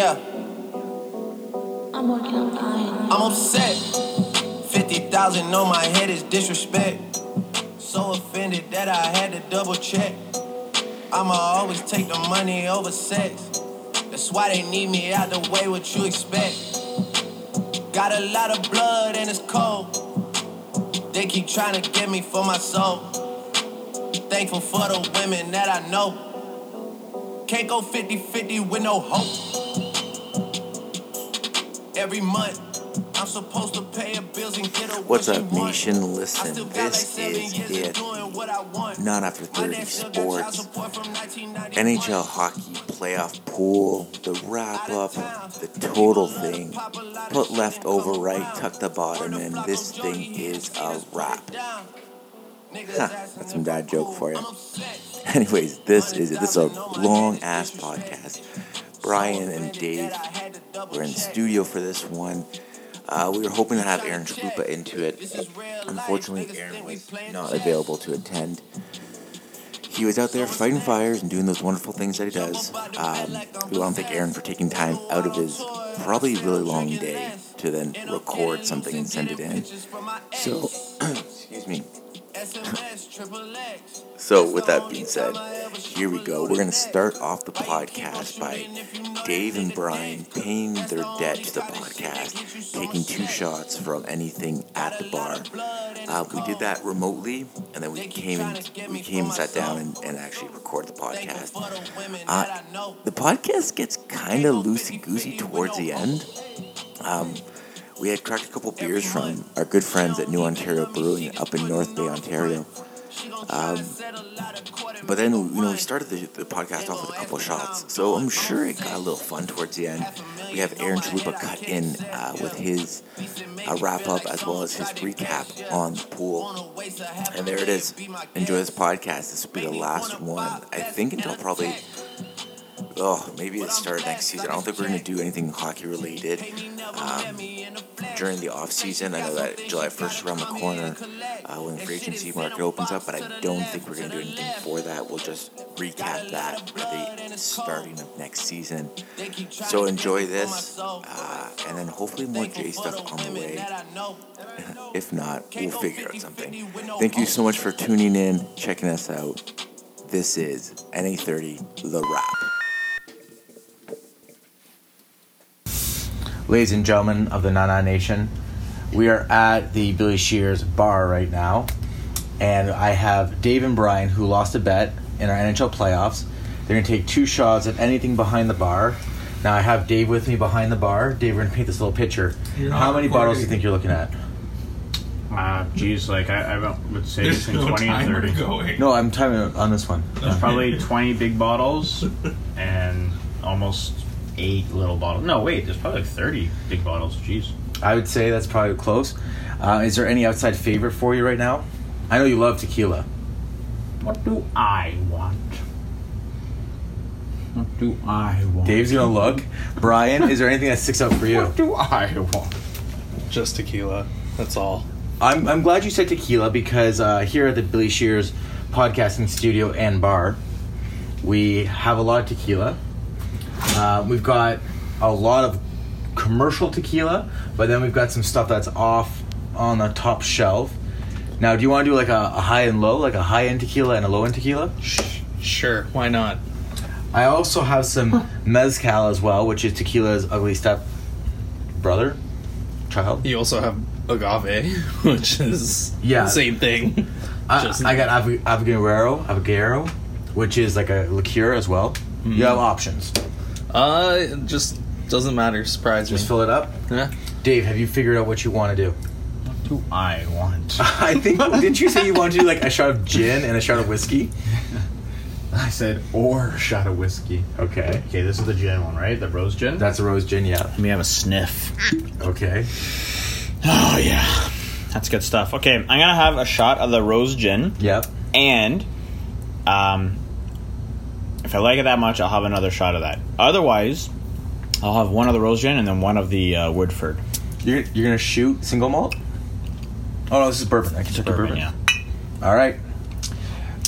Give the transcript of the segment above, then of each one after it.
Yeah, I'm working on fine. I'm upset. 50,000 on my head is disrespect. So offended that I had to double check. I'ma always take the money over sex. That's why they need me out the way, what you expect. Got a lot of blood and it's cold. They keep trying to get me for my soul. Thankful for the women that I know. Can't go 50 50 with no hope. Every month, I'm supposed to pay a bills and get a What's up, nation? Listen, this is it. doing what I want. Not after 30 next still get child sports. support from 1991. NHL hockey playoff pool, the wrap up, the total thing. Put left over right, tuck the bottom in. This thing is a wrap. Huh, that's some dad joke for you. Anyways, this is it. This is a long ass podcast. Brian and Dave were in studio for this one. Uh, we were hoping to have Aaron Chalupa into it. Unfortunately, Aaron was not available to attend. He was out there fighting fires and doing those wonderful things that he does. Um, we want to thank Aaron for taking time out of his probably really long day to then record something and send it in. So, excuse me. So, with that being said, here we go. We're going to start off the podcast by Dave and Brian paying their debt to the podcast, taking two shots from anything at the bar. Uh, we did that remotely, and then we came and we came and sat down and, and actually recorded the podcast. Uh, the podcast gets kind of loosey goosey towards the end. Um, we had cracked a couple beers from our good friends at New Ontario Brewing up in North Bay, Ontario. Um, but then, you know, we started the, the podcast off with a couple shots, so I'm sure it got a little fun towards the end. We have Aaron Chalupa cut in uh, with his uh, wrap up as well as his recap on the pool. And there it is. Enjoy this podcast. This will be the last one, I think, until probably oh, maybe the start of next season. I don't think we're going to do anything hockey related um, during the off season. I know that July 1st is around the corner uh, when the free agency market opens up, but I don't think we're going to do anything for that. We'll just recap that at the starting of next season. So enjoy this, uh, and then hopefully more J stuff on the way. if not, we'll figure out something. Thank you so much for tuning in, checking us out. This is NA30 The Wrap. Ladies and gentlemen of the Nana Nation, we are at the Billy Shears bar right now, and I have Dave and Brian who lost a bet in our NHL playoffs. They're gonna take two shots at anything behind the bar. Now I have Dave with me behind the bar. Dave, we're gonna paint this little picture. You're How not many bottles do you think you're looking at? Uh, geez, like I, I would say There's between no 20 and 30. going. No, I'm timing it on this one. There's probably 20 big bottles and almost eight little bottles. No, wait, there's probably like 30 big bottles. Jeez. I would say that's probably close. Uh, is there any outside favorite for you right now? I know you love tequila. What do I want? What do I want? Dave's gonna look. Brian, is there anything that sticks out for you? What do I want? Just tequila. That's all. I'm, I'm glad you said tequila because uh, here at the Billy Shears podcasting studio and bar, we have a lot of tequila. Uh, we've got a lot of commercial tequila, but then we've got some stuff that's off on the top shelf. Now, do you want to do like a, a high and low, like a high end tequila and a low end tequila? Sure, why not? I also have some mezcal as well, which is tequila's ugly step brother, child. You also have agave, which is Yeah. the same thing. I, Just- I got Ave- Avogadro, Avogadro, which is like a liqueur as well. You have options. Uh, it just doesn't matter. Surprise Just me. fill it up. Yeah. Dave, have you figured out what you want to do? What do I want? I think didn't you say you want to do like a shot of gin and a shot of whiskey? I said, or a shot of whiskey. Okay, Okay, this is the gin one, right? The rose gin? that's a rose gin. Yeah. Let me have a sniff. Okay. Oh, yeah. That's good stuff. Okay, I'm going to have a shot of the rose gin. Yep. And um, if I like it that much, I'll have another shot of that. Otherwise, I'll have one of the rose gin and then one of the uh, Woodford You're you're gonna shoot single malt. Oh no, this is bourbon. I can check your bourbon. bourbon. Yeah. All right.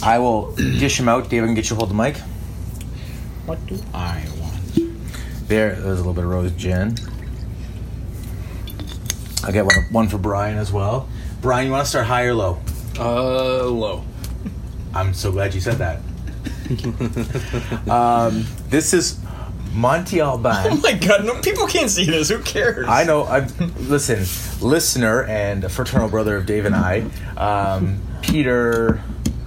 I will dish him out. Dave, I can get you hold of the mic. What do I want? There, there's a little bit of rose gin. I'll get one, one for Brian as well. Brian, you want to start high or low? Uh, low. I'm so glad you said that. um, this is Monty Oh my god, no, people can't see this. Who cares? I know. I listen, listener and a fraternal brother of Dave and I, um, Peter.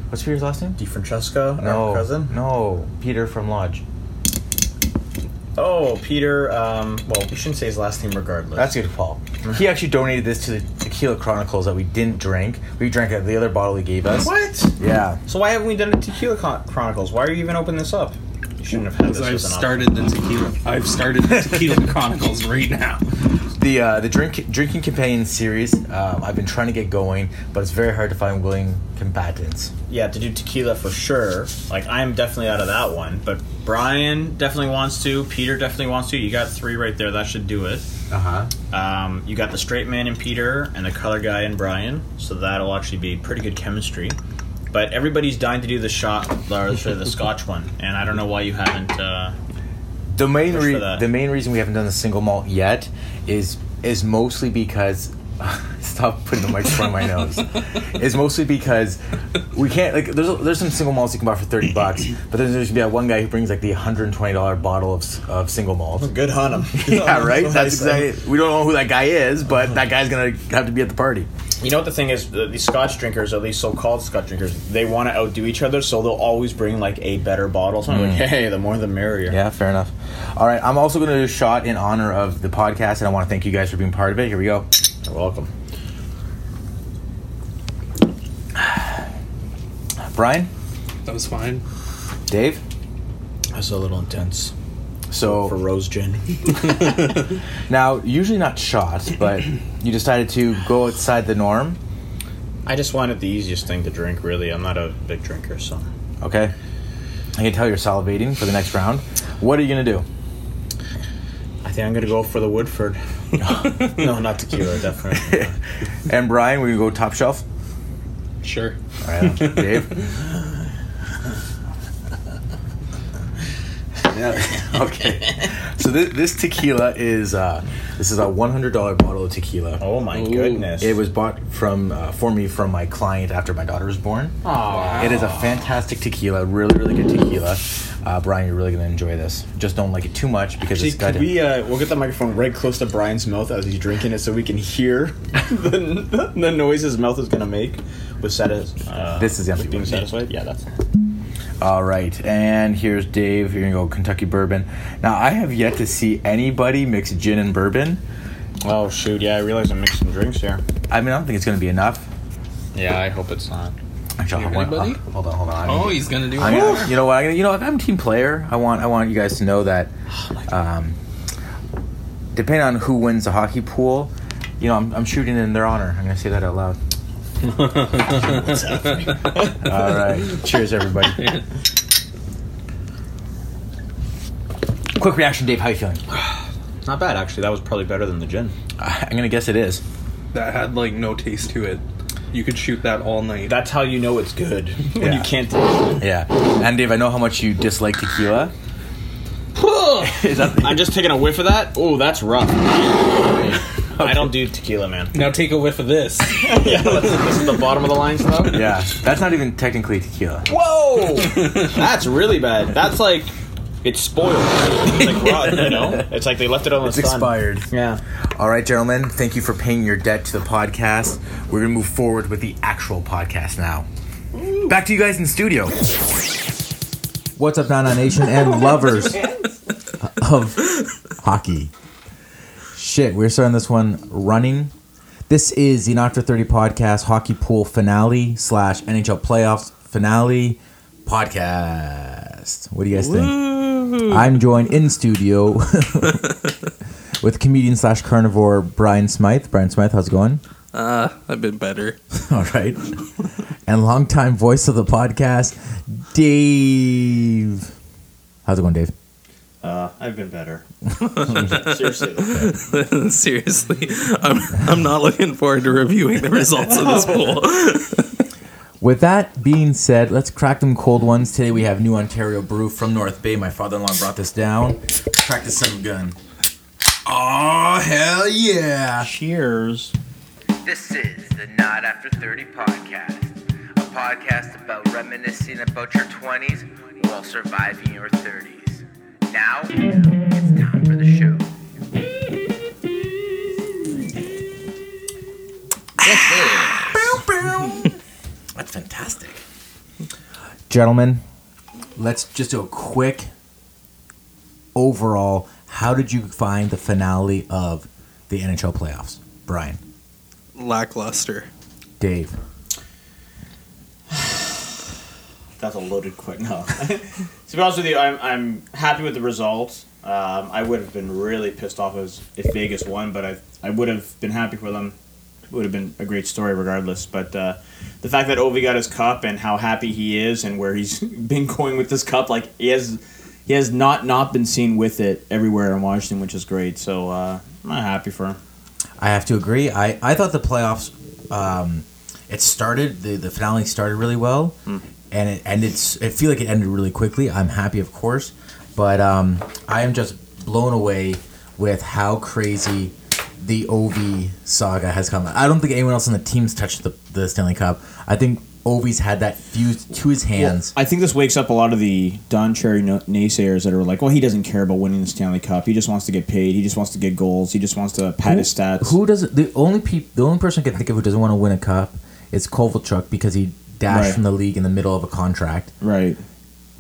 What's Peter's last name? DiFrancesco, No, our cousin. No, Peter from Lodge. Oh, Peter. Um, well, we shouldn't say his last name regardless. That's good, Paul. He actually donated this to the Tequila Chronicles that we didn't drink. We drank the other bottle he gave us. what? Yeah. So why haven't we done a Tequila Chron- Chronicles? Why are you even opening this up? You shouldn't have had this. I've as an started the tequila. I've started the tequila chronicles right now. The uh, the drink drinking companion series. Um, I've been trying to get going, but it's very hard to find willing combatants. Yeah, to do tequila for sure. Like I'm definitely out of that one, but Brian definitely wants to. Peter definitely wants to. You got three right there. That should do it. Uh huh. Um, you got the straight man in Peter and the color guy in Brian, so that'll actually be pretty good chemistry. But everybody's dying to do the shot, or sorry, the Scotch one, and I don't know why you haven't. Uh, The main re- the main reason we haven't done the single malt yet is is mostly because stop putting the microphone in my nose. It's mostly because we can't like there's there's some single malts you can buy for thirty bucks, but then there's gonna be that one guy who brings like the hundred and twenty dollar bottle of of single malt. Oh, good hunt him. Yeah, right. That's exactly. We don't know who that guy is, but that guy's gonna have to be at the party. You know what the thing is? The, these Scotch drinkers, or these so-called Scotch drinkers, they want to outdo each other, so they'll always bring like a better bottle. So I'm like, mm. hey, the more the merrier. Yeah, fair enough. All right, I'm also gonna do a shot in honor of the podcast, and I want to thank you guys for being part of it. Here we go. You're welcome. Brian, That was fine. Dave. That's a little intense So for rose gin. Now, usually not shots, but you decided to go outside the norm. I just wanted the easiest thing to drink. Really, I'm not a big drinker, so Okay. I can tell you're salivating for the next round. What are you going to do? I think I'm gonna go for the Woodford. no, not tequila, definitely. and Brian, we go top shelf. Sure. All right, Dave. yeah. Okay. So this, this tequila is uh, this is a one hundred dollar bottle of tequila. Oh my Ooh. goodness! It was bought from uh, for me from my client after my daughter was born. Aw. It is a fantastic tequila, really, really good tequila. Uh, Brian, you're really gonna enjoy this. Just don't like it too much because Actually, it's got we uh, we'll get the microphone right close to Brian's mouth as he's drinking it, so we can hear the, the noise his mouth is gonna make with satis- uh, This is the empty being one. satisfied. Yeah, that's. All right, and here's Dave. You're gonna go Kentucky bourbon. Now, I have yet to see anybody mix gin and bourbon. Oh shoot! Yeah, I realize I'm mixing drinks here. I mean, I don't think it's gonna be enough. Yeah, I hope it's not. Actually, You I want- ready, uh, hold on, hold on. Oh, he's gonna do I'm it. gonna, you know what? I'm you know, what? I'm team player. I want, I want you guys to know that. Um, depending on who wins the hockey pool, you know, I'm, I'm shooting in their honor. I'm gonna say that out loud. All right. Cheers, everybody. Quick reaction, Dave. How you feeling? Not bad actually. That was probably better than the gin. I'm gonna guess it is. That had like no taste to it. You could shoot that all night. That's how you know it's good when Yeah. you can't. Yeah. And Dave, I know how much you dislike tequila. Is that I'm just taking a whiff of that. Oh, that's rough. I don't do tequila, man. now take a whiff of this. yeah, this is the bottom of the line stuff. Yeah, that's not even technically tequila. Whoa, that's really bad. That's like it's spoiled. It's like rotten, you know. It's like they left it on the It's sun. expired. Yeah. All right, gentlemen, thank you for paying your debt to the podcast. We're going to move forward with the actual podcast now. Back to you guys in studio. What's up, Nana Nation and lovers of hockey? Shit, we're starting this one running. This is the Not for 30 podcast hockey pool finale slash NHL playoffs finale podcast. What do you guys think? I'm joined in studio with comedian slash carnivore Brian Smythe. Brian Smythe, how's it going? Uh, I've been better. All right. and longtime voice of the podcast, Dave. How's it going, Dave? Uh, I've been better. Seriously. Seriously, I'm I'm not looking forward to reviewing the results of this poll. With that being said, let's crack them cold ones. Today we have New Ontario Brew from North Bay. My father-in-law brought this down. Crack this son of a gun. Oh hell yeah! Cheers. This is the Not After 30 podcast, a podcast about reminiscing about your 20s while surviving your 30s. Now, it's time for the show. That's fantastic. Gentlemen, let's just do a quick overall. How did you find the finale of the NHL playoffs? Brian, Lackluster. Dave, That's a loaded quick. No. to be honest with you, I'm, I'm happy with the result. Um, I would have been really pissed off as if Vegas won, but I I would have been happy for them. It would have been a great story regardless. But uh, the fact that Ovi got his cup and how happy he is and where he's been going with this cup, like he has he has not not been seen with it everywhere in Washington, which is great. So uh, I'm not happy for him. I have to agree. I, I thought the playoffs, um, it started the the finale started really well, and it ended. s- It feel like it ended really quickly. I'm happy, of course, but um, I am just blown away with how crazy the Ovi saga has come. I don't think anyone else on the teams touched the, the Stanley Cup. I think Ovi's had that fused to his hands. I think this wakes up a lot of the Don Cherry no- naysayers that are like, well, he doesn't care about winning the Stanley Cup. He just wants to get paid. He just wants to get goals. He just wants to pad his stats. Who doesn't? The only peop, the only person I can think of who doesn't want to win a cup is Kovalchuk because he dashed Right. from the league in the middle of a contract. Right.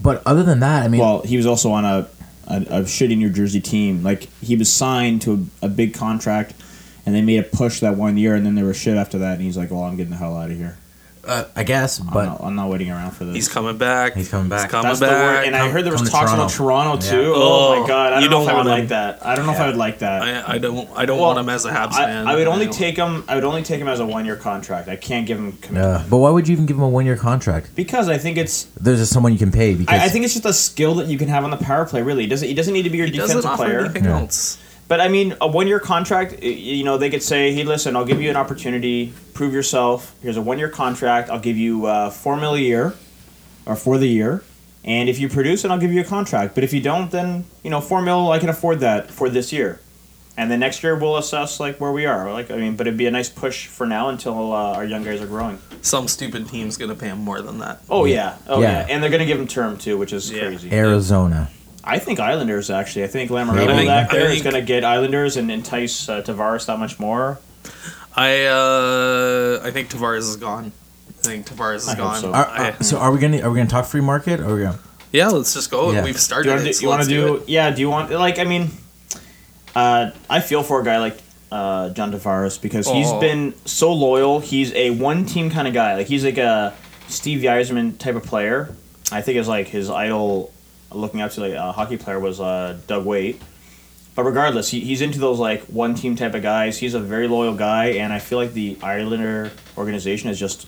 But other than that, I mean, Well, he was also on a, a shitty New Jersey team. Like, he was signed to a, a big contract, and they made a push that one year, and then they were shit after that, and he's like, well, I'm getting the hell out of here. Uh, I guess, I'm, but not, I'm not waiting around for this. He's coming back. He's coming back. He's coming That's the back. word. And I heard there was come to talks about Toronto. Toronto, Yeah. too. Oh, Oh, my God. I don't know don't if I would want like that. I don't know if I would like that. I, I don't. I don't Well, want him as a Habs I, fan. I would only don't- take him. I would only take him as a one-year contract. I can't give him yeah. But why would you even give him a one-year contract? because I think it's There's just someone you can pay because I, I think it's just a skill that you can have on the power play. Really, he doesn't he doesn't need to be your He doesn't defensive offer player. anything Yeah. else. But I mean, a one-year contract. You know, they could say, "Hey, listen, I'll give you an opportunity. Prove yourself. Here's a one-year contract. I'll give you uh, four mil a year, or for the year. And if you produce it, I'll give you a contract. But if you don't, then you know, four mil, I can afford that for this year. And then next year we'll assess like where we are. Like I mean, but it'd be a nice push for now until uh, our young guys are growing. Some stupid team's gonna pay him more than that. Oh yeah, oh Yeah. yeah, and they're gonna give him term too, which is Yeah. crazy. Arizona. I think Islanders actually. I think I Lamoriello back I there is think- going to get Islanders and entice uh, Tavares that much more. I uh, I think Tavares is gone. I think Tavares is I gone. so. Are, I- are- so are we gonna are we gonna talk free market or are we gonna, yeah, let's just go. Yeah. We've Do started. you want to it, do? so wanna do do? it. Yeah. Do you want? Like, I mean, uh, I feel for a guy like uh, John Tavares because he's Oh. been so loyal. He's a one-team kind of guy. Like he's like a Steve Yzerman type of player. I think is like his idol, looking up to like a hockey player was uh, Doug Waite. But regardless, he, he's into those like one team type of guys. He's a very loyal guy, and I feel like the Islander organization has just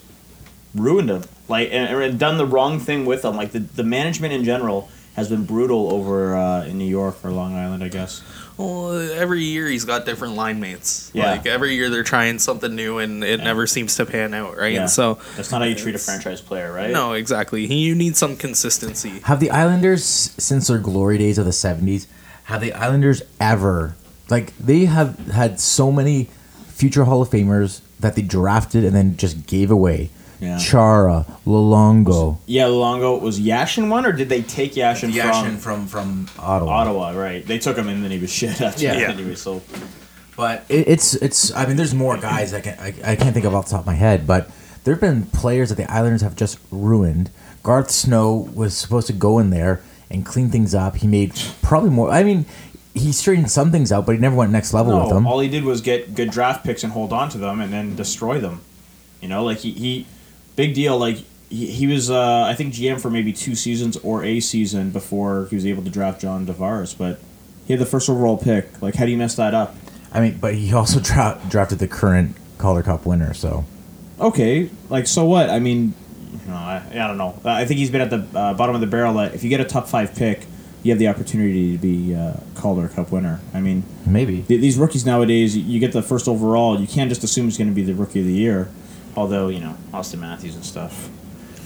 ruined him. Like and, and done the wrong thing with him. Like the, the management in general has been brutal over uh, in New York or Long Island, I guess. Well, every year he's got different line mates. Yeah. Like every year they're trying something new, and it never seems to pan out, right? Yeah. So That's not how you treat a franchise player, right? no, exactly. You need some consistency. have the Islanders since their glory days of the seventies? Have the Islanders ever like they have had so many future Hall of Famers that they drafted and then just gave away? Yeah. Chara, Lolongo, Yeah, Luongo was Yashin one, or did they take Yashin, from from from Ottawa. Ottawa? Right, they took him and then he was shit after Yeah. that Yeah. anyway. So But it, it's it's. I mean, there's more guys I can I, I can't think of off the top of my head. But there have been players that the Islanders have just ruined. Garth Snow was supposed to go in there and clean things up. He made probably more. I mean, he straightened some things out, but he never went next level with no, them. all he did was get good draft picks and hold on to them and then destroy them. You know, like he, he big deal. Like he, he was, uh, I think GM for maybe two seasons or a season before he was able to draft John Tavares, but he had the first overall pick. Like, how do you mess that up? I mean, but he also dra- drafted the current Calder Cup winner. So Okay, like so what? I mean, you know, I, I don't know. I think he's been at the uh, bottom of the barrel. That if you get a top five pick, you have the opportunity to be uh, Calder Cup winner. I mean, maybe. th- these rookies nowadays, you- you get the first overall. You can't just assume it's going to be the rookie of the year. Although you know Auston Matthews and stuff.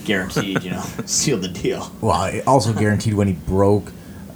guaranteed. You know, seal the deal. Well, it also guaranteed when he broke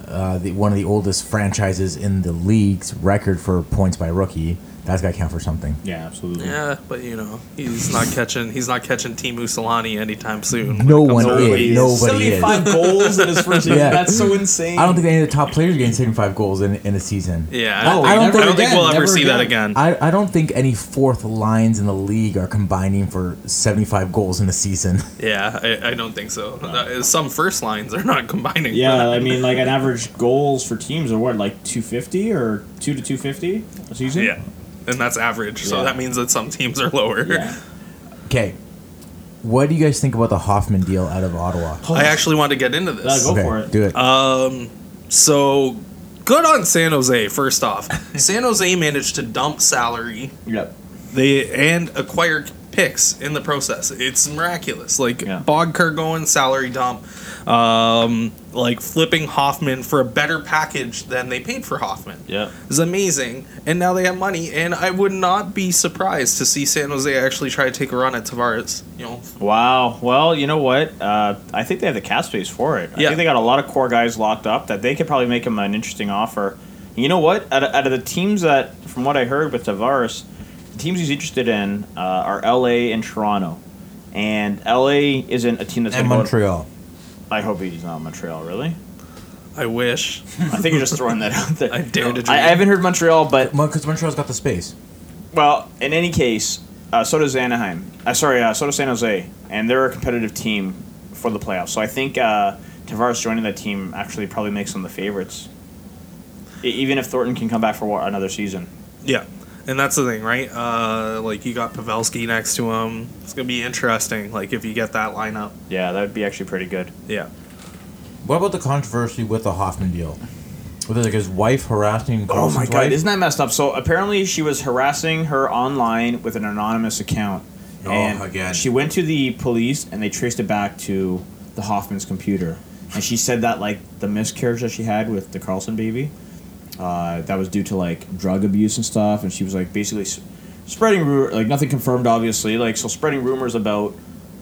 uh, the, one of the oldest franchises in the league's record for points by rookie. That's got to count for something. Yeah, absolutely. Yeah, but you know, he's not catching he's not catching Teemu Selanne anytime soon. No when it one comes to is. rookies. Nobody is. 75 goals in his first year. Yeah. That's so insane. I don't think any of the top players are getting 75 goals in, in a season. Yeah, No, I don't, never think, I don't think we'll ever never see that again. again. I, I don't think any fourth lines in the league are combining for 75 goals in a season. Yeah, I, I don't think so. Uh, Some first lines are not combining. for Yeah, that. I mean, like an average goals for teams are what, like 250 or 2 to 250 a season? yeah, and that's average. So Yeah. that means that some teams are lower. Yeah. Okay. What do you guys think about the Hoffman deal out of Ottawa? I actually want to get into this. go okay, for it. do it. Um, so good on San Jose. First off, San Jose managed to dump salary Yep. they and acquire picks in the process. It's miraculous. Like Yeah. Boedker going salary dump, um, like flipping Hoffman for a better package than they paid for Hoffman. Yep. is amazing. And now they have money, and I would not be surprised to see San Jose actually try to take a run at Tavares. You know, Wow. Well, you know what? Uh, I think they have the cap space for it. I Yeah. think they got a lot of core guys locked up that they could probably make him an interesting offer. You know what? Out of, out of the teams that, from what I heard with Tavares, the teams he's interested in uh, are LA and Toronto. And LA isn't a team that's and gonna go- Montreal. I hope he's not Montreal, really. I wish. I think you're just throwing that out there. I dare to I, dream. I haven't heard Montreal, but Because Montreal's got the space. Well, in any case, uh, so does Anaheim. Uh, sorry, uh, so does San Jose, and they're a competitive team for the playoffs. So I think uh, Tavares joining that team actually probably makes them the favorites, E- even if Thornton can come back for what, another season. Yeah. And that's the thing, right? Uh, like you got Pavelski next to him. It's gonna be interesting. Like if you get that lineup. Yeah, that would be actually pretty good. Yeah. What about the controversy with the Hoffman deal? With like his wife harassing Oh my god, wife? isn't that messed up? So apparently she was harassing her online with an anonymous account. Oh, and again. She went to the police and they traced it back to the Hoffman's computer. And she said that like the miscarriage that she had with the Karlsson baby, uh, that was due to like drug abuse and stuff. And she was like basically s- spreading rumor, like nothing confirmed, obviously. Like so, spreading rumors about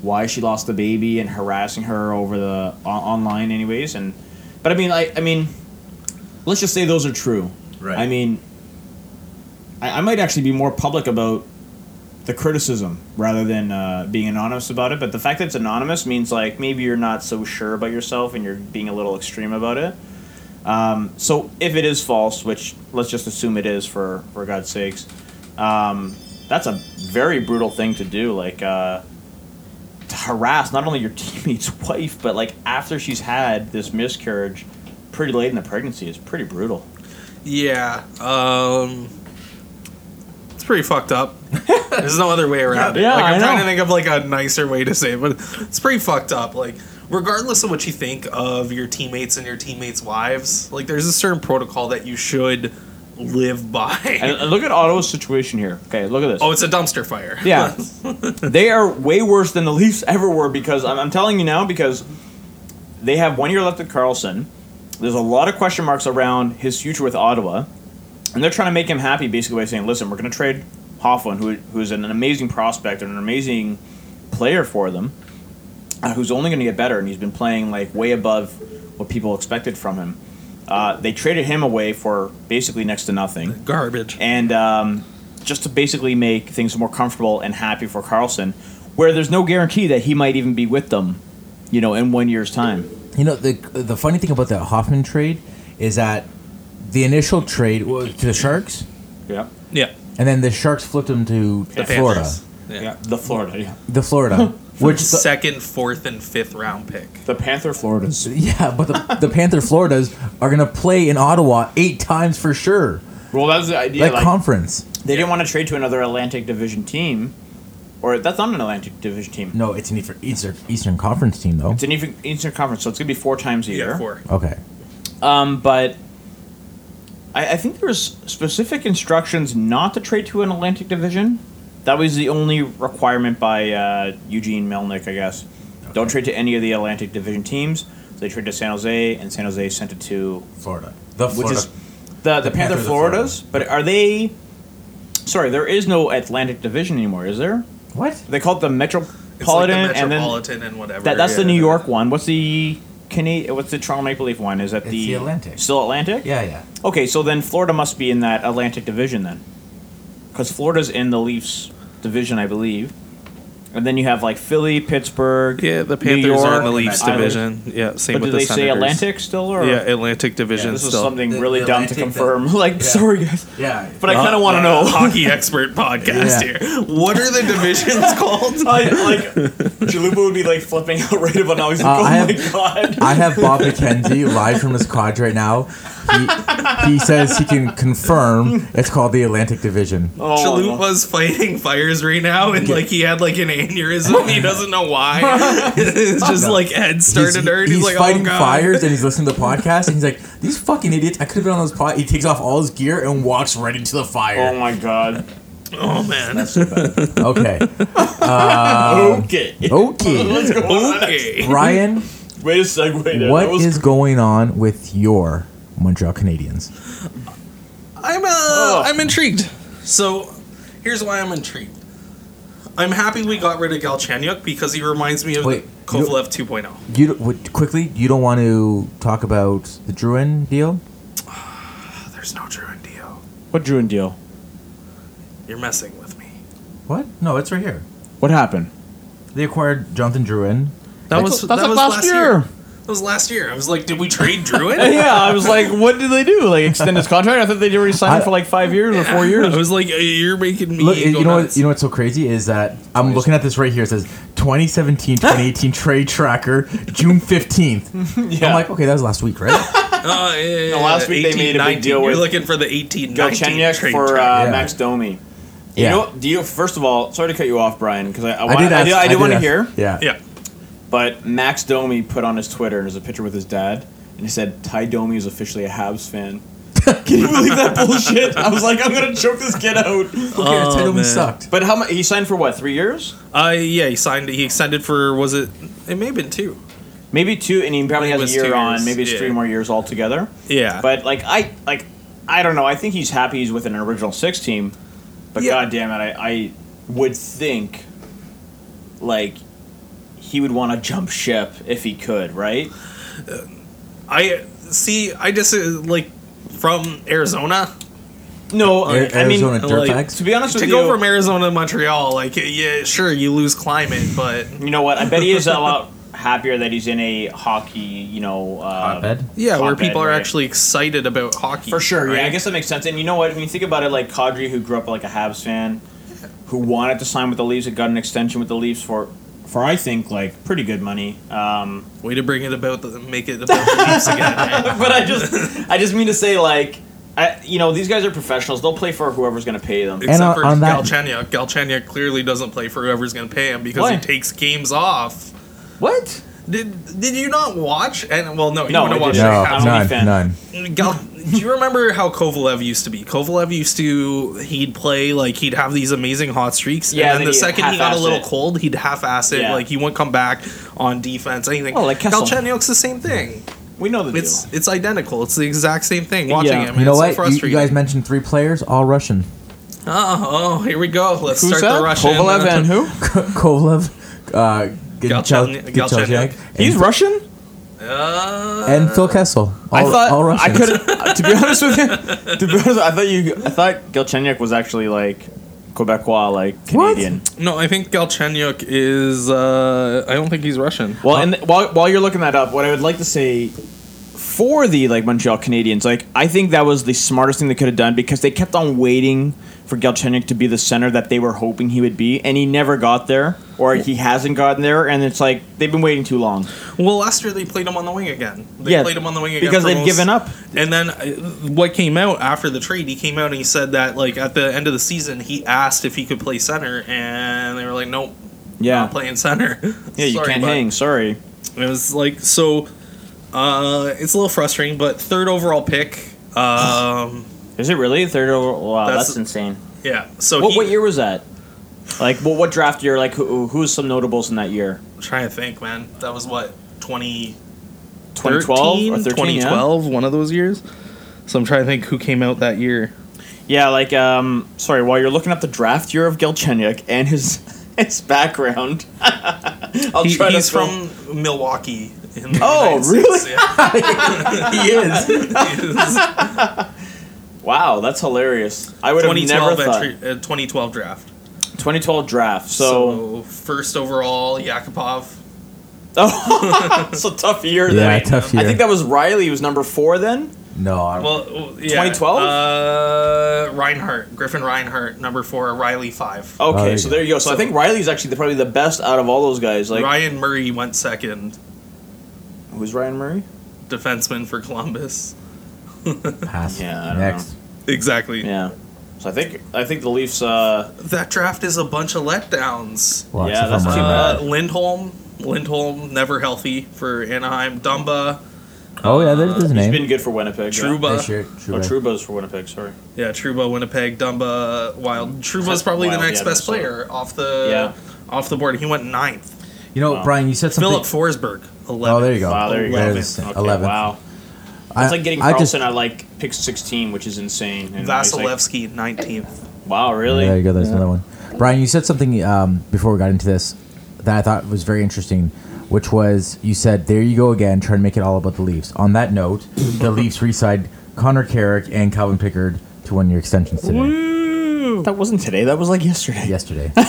why she lost the baby and harassing her over the o- online, anyways. And but I mean, I I mean, let's just say those are true. Right. I mean, I, I might actually be more public about the criticism rather than uh, being anonymous about it. But the fact that it's anonymous means like maybe you're not so sure about yourself and you're being a little extreme about it. Um, so if it is false, which let's just assume it is for for God's sakes, um, that's a very brutal thing to do. Like uh, to harass not only your teammate's wife, but like after she's had this miscarriage, pretty late in the pregnancy is pretty brutal. Yeah. Um. It's pretty fucked up. There's no other way around it. Yeah, like I'm I trying know. to think of like a nicer way to say it, but it's pretty fucked up. Like regardless of what you think of your teammates and your teammates' wives, like there's a certain protocol that you should live by. And, look at Ottawa's situation here. Okay, look at this. oh, it's a dumpster fire. Yeah, they are way worse than the Leafs ever were because I'm, I'm telling you now because they have one year left at Karlsson. There's a lot of question marks around his future with Ottawa, and they're trying to make him happy basically by saying, "Listen, we're going to trade Hoffman, who who is an amazing prospect and an amazing player for them, uh, who's only going to get better, and he's been playing like way above what people expected from him." Uh, they traded him away for basically next to nothing Garbage. and um, just to basically make things more comfortable and happy for Karlsson, where there's no guarantee that he might even be with them, you know, in one year's time. You know, the the funny thing about the Hoffman trade is that the initial trade was to the Sharks, Yeah. Yeah. and then the Sharks flipped him to The Florida. Yeah. Yeah. The Florida. Yeah. The Florida. Which the, Second, fourth, and fifth round pick. The Panther Floridas. yeah, but the, the Panther Floridas are gonna play in Ottawa eight times for sure. Well, that's the idea. like, Like, conference. they didn't want to trade to another Atlantic Division team, or that's not an Atlantic Division team. No, it's an Eastern Eastern, Eastern Conference team though. It's an Eastern Eastern Conference, so it's gonna be four times a year. Yeah, four. Okay. Um, but I, I think there's specific instructions not to trade to an Atlantic Division. That was the only requirement by uh, Eugene Melnyk, I guess. Don't trade to any of the Atlantic Division teams. So they traded to San Jose, and San Jose sent it to Florida. The which Florida. is the the, The Panther Floridas. But are they? Sorry, there is no Atlantic Division anymore, is there? what? They call it the Metro It's like the and then Metropolitan and whatever. that, that's the. New York one. What's the Canadian? What's the Toronto Maple Leaf one? Is that It's the, the Atlantic. Still Atlantic? Yeah, yeah. Okay, so then Florida must be in that Atlantic division then, because Florida's in the Leafs division, I believe. And then you have like Philly, Pittsburgh. Yeah, the New Panthers are in the York, Leafs Islanders. division. Yeah, same But with do the they say Atlantic still, or Yeah, Atlantic division this is something The- really the dumb to confirm. the- like, yeah. sorry guys, Yeah. but I kind of want to know. hockey expert podcast Yeah. here. What are the divisions called? I, like Chalupa would be like flipping out right about now. He's like, Uh, "Oh I my have- god!" I have Bob McKenzie live from his quad right now. He, he says he can confirm it's called the Atlantic Division. Oh, Chalupa's fighting fires right now, and like he had like an aneurysm. He doesn't know why. it's just like head started he's, hurt. he's He's, like, oh, fighting oh god. fires and he's listening to the podcast and he's like, these fucking idiots. I could have been on those pot. He takes off all his gear and walks right into the fire. oh my god. Oh man. Um, okay. okay. Okay. Let's go on. okay. Ryan, Way to segue there. what was is going on with your Montreal Canadiens? I'm uh, Oh. I'm intrigued. So here's why I'm intrigued. I'm happy we got rid of Galchenyuk because he reminds me of Wait, Kovalev 2.0. You don't- what, quickly, you don't want to talk about the Drouin deal? There's no Drew and Dio. What Drouin deal? You're messing with me. What? No, it's right here. What happened? They acquired Jonathan Drouin. That was that's that was last last year. year. That was last year. I was like, did we trade Drouin? yeah, I was like, what did they do? Like extend his contract? I thought they'd already signed him I- for like five years or four years. I years. was like, you're making me Look, go you know what? You know what's so crazy is that I'm looking at this right here. It says 2017-2018 trade tracker, June 15th. Yeah. I'm like, okay, that was last week, right? Uh, yeah, yeah, No, last yeah, week they made a big 18, deal You're with looking for the 18 19 trade for uh, Yeah. Max Domi. You Yeah. know, do you first of all? Sorry to cut you off, Brian, because I, I, I want, did. I ask- did, I did want to hear. Yeah. yeah. But Max Domi put on his Twitter, and there's a picture with his dad, and he said, Ty Domi is officially a Habs fan. Can you believe that bullshit? I was like, I'm going to choke this kid out. Okay, Oh, title me man. sucked. But how much? He signed for what, three years? Uh, yeah, he signed. He extended for was it? It may have been two. Maybe two, and he probably has a year two on. years, Maybe it's yeah. three more years altogether. Yeah, But like I like, I don't know. I think he's happy he's with an original six team. But Yeah. god damn it, I, I would think like he would want to jump ship if he could, right? I see. I just uh, like from Arizona No, Ar- I mean Arizona like, dirtbags. to be honest to with go you, from Arizona to Montreal. Like, yeah, sure, you lose climate, but you know what? I bet he is a lot happier that he's in a hockey, you know, uh, Hotbed? yeah, where Hotbed, people are right. actually excited about hockey For sure, yeah. I guess that makes sense. And you know what? When you think about it, like Kadri, who grew up like a Habs fan, who wanted to sign with the Leafs, and got an extension with the Leafs for, for I think like pretty good money. Um, Way to bring it about the make it about the Leafs again. man. but I just, I just mean to say like, I, you know, these guys are professionals. They'll play for whoever's going to pay them. Except on- for on that- Galchenyuk. Galchenyuk clearly doesn't play for whoever's going to pay him because Why? he takes games off. What? Did Did you not watch? And well, no, you No, wouldn't I watch didn't. No, I'm a none, Leaf fan. none. Gal- do you remember how Kovalev used to be? Kovalev used to he'd play like he'd have these amazing hot streaks, Yeah, and then then the second he got a little it. cold, he'd half-ass it. Yeah. Like he wouldn't come back on defense, anything. Oh, like Kessel. Galchenyuk's the same thing. We know the It's deal. it's identical. It's the exact same thing. Watching Yeah. him, You know it's what? So You, you guys mentioned three players, all Russian. oh, oh, here we go. Let's Who's start that? the Russian. Kovalev and who? Kovalev, uh, Galchen- Galchenyuk, Galchenyuk. He's Russian. Uh, and Phil Kessel. All, I thought all I could. to be honest with you, to be honest, I thought you. I thought Galchenyuk was actually like Quebecois, like Canadian. What? No, I think Galchenyuk is. Uh, I don't think he's Russian. Well, and while while you're looking that up, what I would like to say for the like Montreal Canadiens, like I think that was the smartest thing they could have done because they kept on waiting for Galchenyuk to be the center that they were hoping he would be, and he never got there, or he hasn't gotten there, and it's like they've been waiting too long Well, last year they played him on the wing again. They Yeah, played him on the wing again because they've most- given up. And then uh, what came out after the trade? He came out and he said that like at the end of the season he asked if he could play center, and they were like, "Nope, Yeah, not playing center." yeah, you Sorry, can't hang. Sorry. It was like so. Uh, it's a little frustrating, but third overall pick. Um, Is it really third over? Wow, That's- that's, insane. yeah. So What, he, what year was that? Like, what, what draft year? Like, who who's some notables in that year? I'm trying to think, man. That was what 20, 2012 or 13? 2012, one of those years. So I'm trying to think who came out that year. Yeah, like, um, sorry. While you're looking up the draft year of Galchenyuk and his his background. I'll He- try to he's from Milwaukee. In the Oh, United really? States, yeah. he is. He is. Wow, that's hilarious. I would have never 2012 thought. entry, uh, 2012 draft. 2012 draft. So, So, first overall, Yakupov. oh, it's a tough year. Yeah, then. tough year. I think that was Rielly. He was number four then. No, I, Well, yeah. 2012? Uh, Reinhart, Griffin Reinhart, number four. Rielly five. Okay, there so there you go. So, I So- think Rielly's actually the, probably the best out of all those guys. Like, Ryan Murray went second, who's Ryan Murray? defenseman for Columbus. pass. Yeah, I don't Next. Exactly. Yeah. So I think I think the Leafs. Uh, That draft is a bunch of letdowns. Well, Yeah, except that's too Marner. Uh, Lindholm, Lindholm never healthy for Anaheim. Dumba, Oh yeah, there's his he's name. He's been good for Winnipeg. yeah. Trouba. This Oh, Trouba. Trouba's for Winnipeg. Sorry. Yeah, Trouba, Winnipeg, Dumba, Wild. Trouba's probably Wild, the next yeah, best Minnesota. player off the Yeah. off the board. He went ninth. You know, Wow. Brian, you said something. Filip Forsberg, eleven. oh, there you go. Wow, there you go. There's Okay, 11. Wow. I, It's like getting I just, Carlson at like pick 16, which is insane. And now he's like- Vasilevskiy, nineteenth. wow, really? There you go. There's another one. Brian, you said something um, before we got into this that I thought was very interesting, which was you said, "There you go again, trying to make it all about the Leafs." On that note, the Leafs re-signed Connor Carrick and Calvin Pickard to one-year extensions today. That wasn't today. That was like yesterday. Yesterday.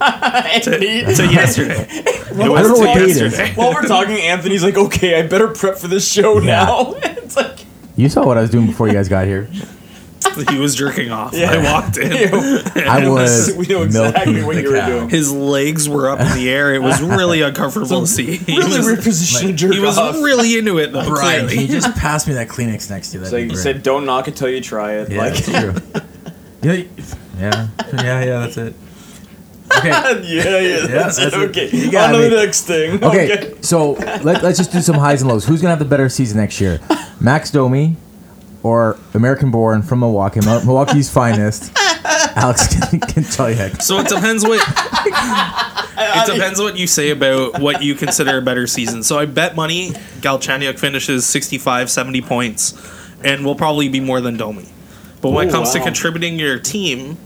Anthony, So yesterday, I don't know what date it is. yesterday. While we're talking, Anthony's like, "Okay, I better prep for this show Yeah. now." it's like, You saw what I was doing before you guys got here. he was jerking off. Yeah. I walked in. I was. we know exactly milking what the you were cow. doing. His legs were up in the air. It was really uncomfortable to see. He really was, reposition jerk he was off. really into it though. Brian, clearly. can you just pass me that Kleenex next to you? So That'd he be great. said, "Don't knock it till you try it." Yeah, like, that's true. Yeah, yeah, yeah, yeah. That's it. Okay. yeah, yeah, that's, that's it. it. Okay, You got on to the next thing. Okay, so let, let's just do some highs and lows. Who's gonna have the better season next year, Max Domi or American born from Milwaukee, Milwaukee's finest, Alex Kinchaliak? So it depends what it depends what you say about what you consider a better season. So I bet money Galchenyuk finishes 65, 70 points and will probably be more than Domi. But when Oh, it comes to contributing your team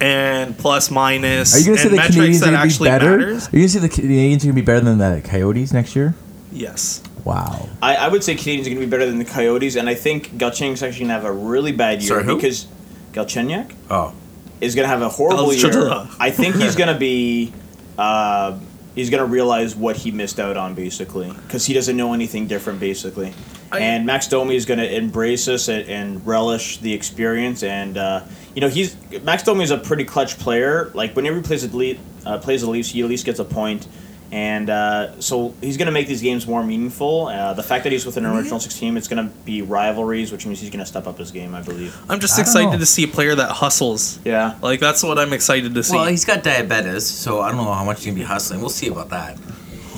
and plus minus Are you gonna say the Canadians are gonna be better? matters, Are you gonna say the Canadians are gonna be better than the Coyotes next year? yes. Wow. I, I would say Canadians are going to be better than the Coyotes, and I think Galchenyuk's actually going to have a really bad year Sorry, who? because Galchenyuk Oh, is going to have a horrible year. I think he's going to be. Uh, he's going to realize what he missed out on, basically, because he doesn't know anything different, basically. I- and Max Domi is going to embrace this and, and relish the experience. And uh, you know, he's Max Domi is a pretty clutch player. Like whenever he plays the Le- uh, plays the Leafs, he at least gets a point. And uh, so he's going to make these games more meaningful. Uh, the fact that he's with an original six team, it's going to be rivalries, which means he's going to step up his game, I believe. I'm just I excited to see a player that hustles. Yeah. Like that's what I'm excited to see. well, he's got diabetes, so I don't know how much he's gonna be hustling. We'll see about that.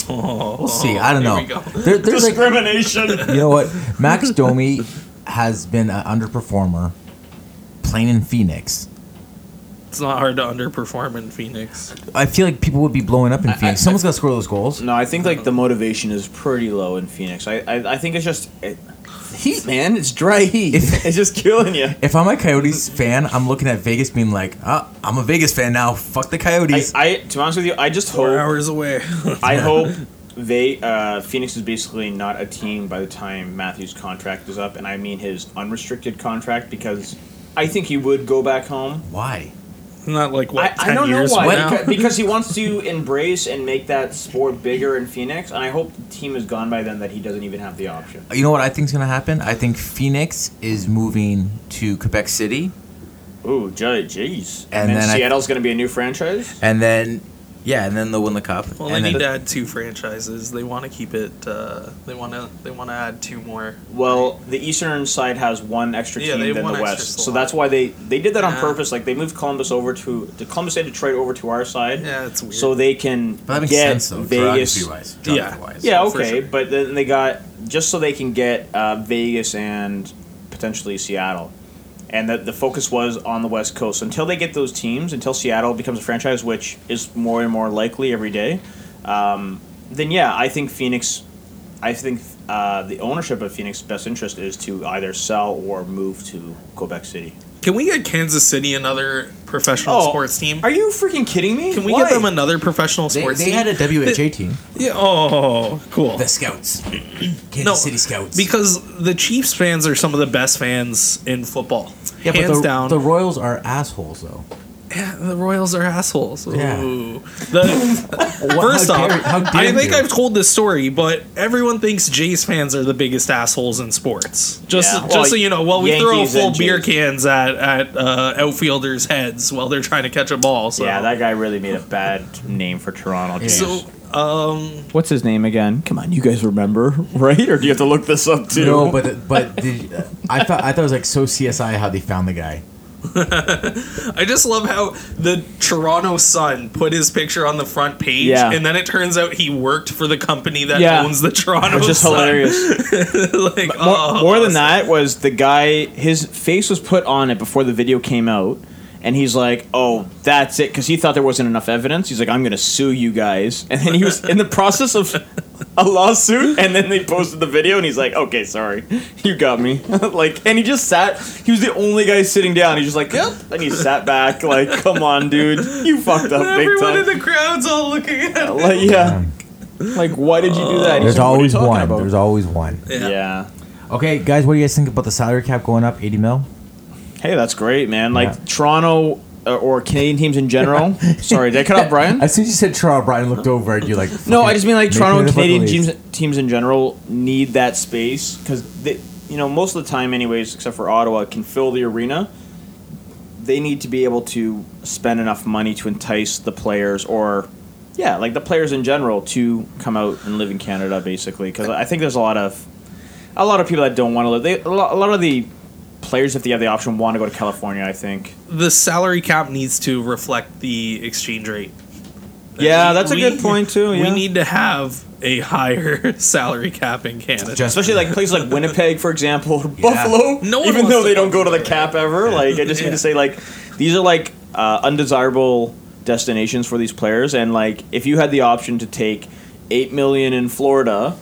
we'll See, I don't Here know. we go. There, there's like Discrimination. you know what? Max Domi has been an underperformer playing in Phoenix. It's not hard to underperform in Phoenix. I feel like people would be blowing up in Phoenix. Someone's got to score those goals. no, I think like the motivation is pretty low in Phoenix. I I, I think it's just it, heat, man. It's dry heat. If- it's just killing you. If I'm a Coyotes fan, I'm looking at Vegas being like, ah, I'm a Vegas fan now. Fuck the I, Coyotes. I to be honest with you, I just Four hope hours away. I hope they uh, Phoenix is basically not a team by the time Matthews' contract is up, and I mean his unrestricted contract because I think he would go back home. Why? Not like what I, ten I don't know why now. because, because he wants to embrace and make that sport bigger in Phoenix, and I hope the team is gone by then that he doesn't even have the option. You know what I think is gonna happen? I think Phoenix is moving to Quebec City, Ooh, jay- jeez. And And, then, then Seattle's going to be a new franchise. and then yeah, and then they'll win the cup. Well, they need to add two franchises. They want to keep it. Uh, they want to. They want to add two more. Well, the eastern side has one extra team they have than the extra west, so that's why they they did that on purpose. Like they moved Columbus over to the Columbus and Detroit over to our side, Yeah, it's weird. so they can but that makes get sense though, Vegas. geography-wise. Yeah. geography-wise. Yeah, for okay, sure. but then they got just so they can get uh, Vegas and potentially Seattle, and that the focus was on the West Coast. Until they get those teams, until Seattle becomes a franchise, which is more and more likely every day, um, then yeah, I think Phoenix. I think uh, the ownership of Phoenix' best interest is to either sell or move to Quebec City. Can we get Kansas City another professional Oh, sports team? Are you freaking kidding me? Can we Why? get them another professional They, sports they team? They had a WHA team. yeah. Oh, cool. The Scouts. Kansas No, City Scouts. Because the Chiefs fans are some of the best fans in football. yeah, but Hands the, down. the Royals are assholes, though. Yeah, the Royals are assholes. Yeah. The, first how off, dare- how dare I think you. I've told this story, but everyone thinks Jays fans are the biggest assholes in sports. Just, Yeah. just Well, so you know, well, we Yankees throw full beer cans at at uh, outfielders' heads while they're trying to catch a ball. So, Yeah, that guy really made a bad name for Toronto. James. so um, What's his name again? Come on, you guys remember, right? Or do you have to look this up too? No, but but did, I thought I thought it was like so CSI how they found the guy. I just love how the Toronto Sun put his picture on the front page, Yeah. and then it turns out he worked for the company that Yeah. owns the Toronto which is Sun. hilarious. like, More, oh, more than that was the guy. His face was put on it before the video came out, and he's like, "Oh, that's it," because he thought there wasn't enough evidence. He's like, "I'm going to sue you guys," and then he was in the process of a lawsuit, and then they posted the video, and he's like, "Okay, sorry, you got me." like, and he just sat. He was the only guy sitting down. He's just like, "Yep," and he sat back, like, "Come on, dude, you fucked up big Everyone in time." the crowd's all looking at uh, him. like, yeah. Like, why did you do that? He's There's like, "What are you always talking one. about?" There's always one. yeah. Okay, guys, what do you guys think about the salary cap going up 80 mil? Hey, that's great, man. Like Yeah. Toronto uh, or Canadian teams in general. Sorry, did I cut off Brian? As soon as you said Toronto, Brian looked over at you like. No, I just mean like Toronto and Canadian teams teams in general need that space because they, you know, most of the time, anyways, except for Ottawa, can fill the arena. They need to be able to spend enough money to entice the players, or yeah, like the players in general, to come out and live in Canada, basically. Because I think there's a lot of a lot of people that don't want to live. They, a lot a lot of the players, if they have the option, want to go to California. I think. The salary cap needs to reflect the exchange rate. Yeah, We- that's a we- good point too. Yeah. We need to have a higher salary cap in Canada. Just- especially like places like Winnipeg, for example, or Buffalo. No one even though they don't go to the cap ever, like I just mean Yeah. to say, like these are like uh, undesirable destinations for these players, and like if you had the option to take eight million in Florida.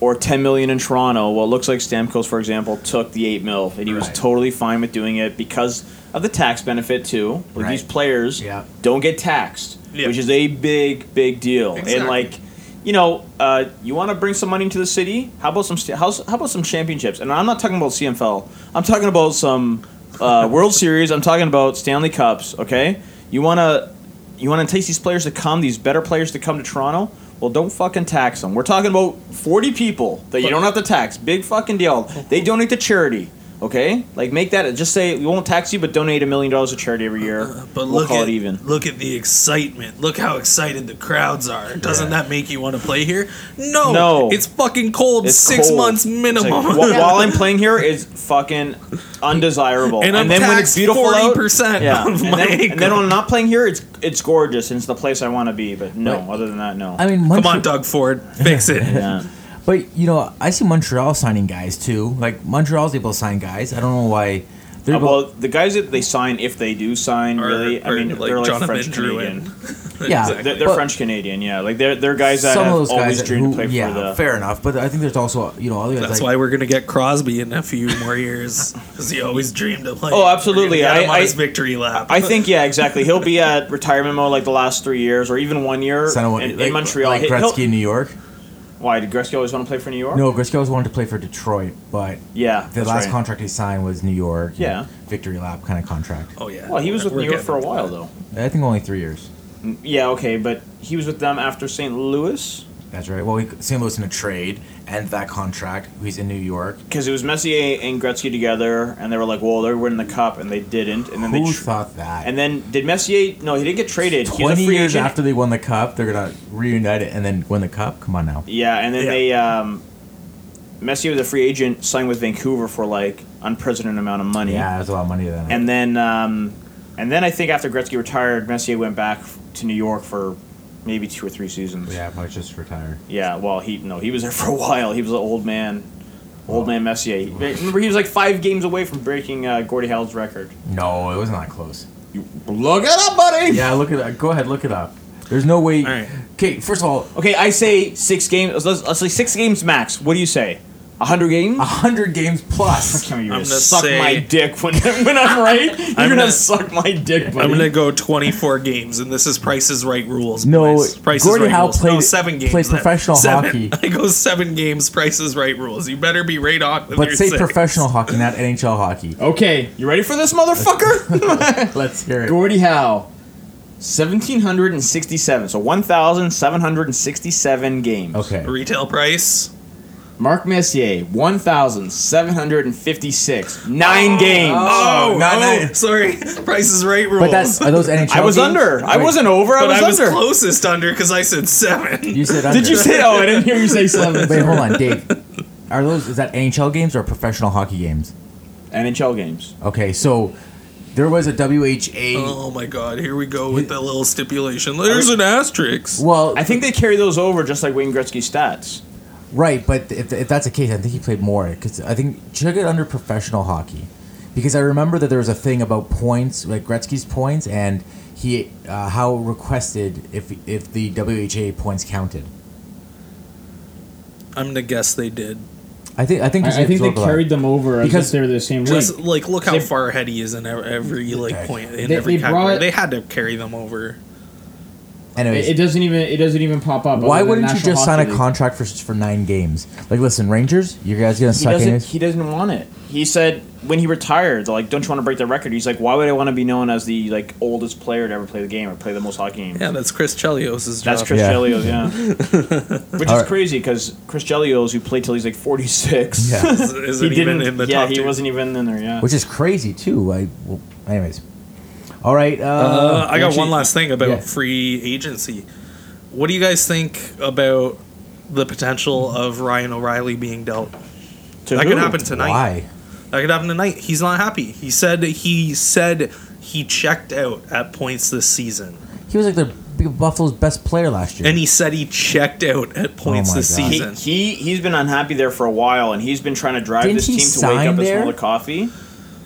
Or ten million in Toronto. Well, it looks like Stamkos, for example, took the eight mil, and he was Right. totally fine with doing it because of the tax benefit too. Like Right. these players Yeah. don't get taxed, Yeah. which is a big, big deal. Exactly. And like, you know, uh, you want to bring some money into the city? How about some? sta- How, how about some championships? And I'm not talking about CMFL. I'm talking about some uh, World Series. I'm talking about Stanley Cups. Okay, you wanna you wanna entice these players to come, these better players to come to Toronto. Well, don't fucking tax them. We're talking about 40 people that you don't have to tax. Big fucking deal. They donate to charity. Okay, like make that. Just say we won't tax you, but donate a million dollars to charity every year. Uh, but we'll look call at it even. look at the excitement. Look how excited the crowds are. Doesn't that make you want to play here? No, No. It's fucking cold. It's six cold. months minimum. like, wh- while I'm playing here, it's fucking undesirable. And I'm then when it's beautiful 40% yeah. and, then, and then when I'm not playing here, it's it's gorgeous and it's the place I want to be. But no, other than that, no. I mean, Come Montreal, on, Doug Ford, fix it. yeah. But you know, I see Montreal signing guys too. Like Montreal's able to sign guys. I don't know why. They're Uh, able- well, the guys that they sign, if they do sign, Or- really, I mean, like they're like Jonathan French Canadian. Drouin. yeah, They're, they're French Canadian, yeah. Like they're they're guys that some have of those always guys dreamed who, to play yeah, for the. fair enough. But I think there's also you know other guys That's like why we're gonna get Crosby in a few more years because he always dreamed of playing. Oh, absolutely. We're get him I- on I- his victory lap. I think yeah, exactly. He'll be at retirement mode like the last three years, or even one year Son of- in, in Montreal. like He- he'll- Gretzky in New York. Why did Gretzky always want to play for New York? No, Gretzky always wanted to play for Detroit, but Yeah, the last right. contract he signed was New York. Yeah. victory lap kind of contract. oh yeah. Well, he was with We're New York for a while though. I think only three years. Mm, yeah, okay, but he was with them after St. Louis That's right. Well, he, St. Louis in a trade and that contract. He's in New York. because it was Messier and Gretzky together, and they were like, "Well, they're winning the cup," and they didn't. And then Who they tr- thought that? and then did Messier? No, he didn't get traded. He was a Twenty free years agent. after they won the cup, they're gonna reunite it and then win the cup. Come on now. Yeah, and then Yeah. they um, Messier was a free agent, signed with Vancouver for like unprecedented amount of money. Yeah, that's a lot of money then. And then, um, and then I think after Gretzky retired, Messier went back to New York for maybe two or three seasons. yeah, probably just retire. Yeah, well, he no, he was there for a while. He was an old man, old man Messier. Remember, he was like five games away from breaking uh, Gordie Howe's record. No, it wasn't that close. Look it up, buddy. Yeah, look at that. Go ahead, look it up. There's no way. All right. Okay, first of all, Okay, I say six games. Let's, let's say six games max. What do you say? Hundred games. hundred games plus. I'm gonna gonna suck say- my dick when, when I'm right. You're gonna, gonna- suck my dick, buddy. I'm gonna go 24 games, and this is Price's Right rules. No, boys. Price is Gordie Right Howe rules. played- no, seven games. plays then. professional Seven. hockey. I go seven games. Price is Right rules. You better be right on. with But your say six. professional hockey, not NHL hockey. Okay, you ready for this, motherfucker? Let's hear it. Gordie Howe, seventeen hundred and sixty-seven. So one thousand seven hundred and sixty-seven games. Okay. Retail price. Mark Messier, one thousand seven hundred and fifty-six. Nine oh, games. Oh, not oh, oh nice. sorry. Price is Right rules. But that's are those NHL. I was games? under. I Wait, wasn't over. I But was I was under. closest under because I said seven. You said under. Did you say? Oh, I didn't hear you say seven. Wait, hold on, Dave. Are those is that NHL games or professional hockey games? NHL games. Okay, so there was a WHA. Oh my God! Here we go with the little stipulation. There's an asterisk. Well, I think they carry those over just like Wayne Gretzky stats. Right, but if, if that's the case, I think he played more because I think check it under professional hockey because I remember that there was a thing about points, like Gretzky's points, and he uh, how requested if if the WHA points counted. I'm gonna guess they did. I think I think I, I think they carried them over Because- because they're the same league. Like look how They- far ahead he is in ev- every like point in They- every they category. brought- they had to carry them over. Anyways, It, it doesn't even it doesn't even pop up. why wouldn't you just sign a contract for for nine games? Like, listen, Rangers, you guys gonna He suck doesn't. anyways? He doesn't want it. He said when he retired, like, "Don't you want to break the record?" He's like, "Why would I want to be known as the like oldest player to ever play the game or play the most hockey games?" Yeah, that's Chris Chelios' job. That's Chris Yeah. Chelios, yeah. Which is Alright. crazy because Chris Chelios, who played till he's like forty six, Yeah. He didn't. in the yeah, top he two. wasn't even in there. Yeah. Which is crazy too. I, well, anyways, all right. Uh, Uh, I got actually- one last thing about yeah. free agency. What do you guys think about the potential of Ryan O'Reilly being dealt? To that who? could happen tonight. Why? That could happen tonight. He's not happy. He said he said he checked out at points this season, He was like the Buffalo's best player last year. and he said he checked out at points my this God. Season. he he's been unhappy there for a while, and he's been trying to drive Didn't this team to wake sign up and smell the coffee.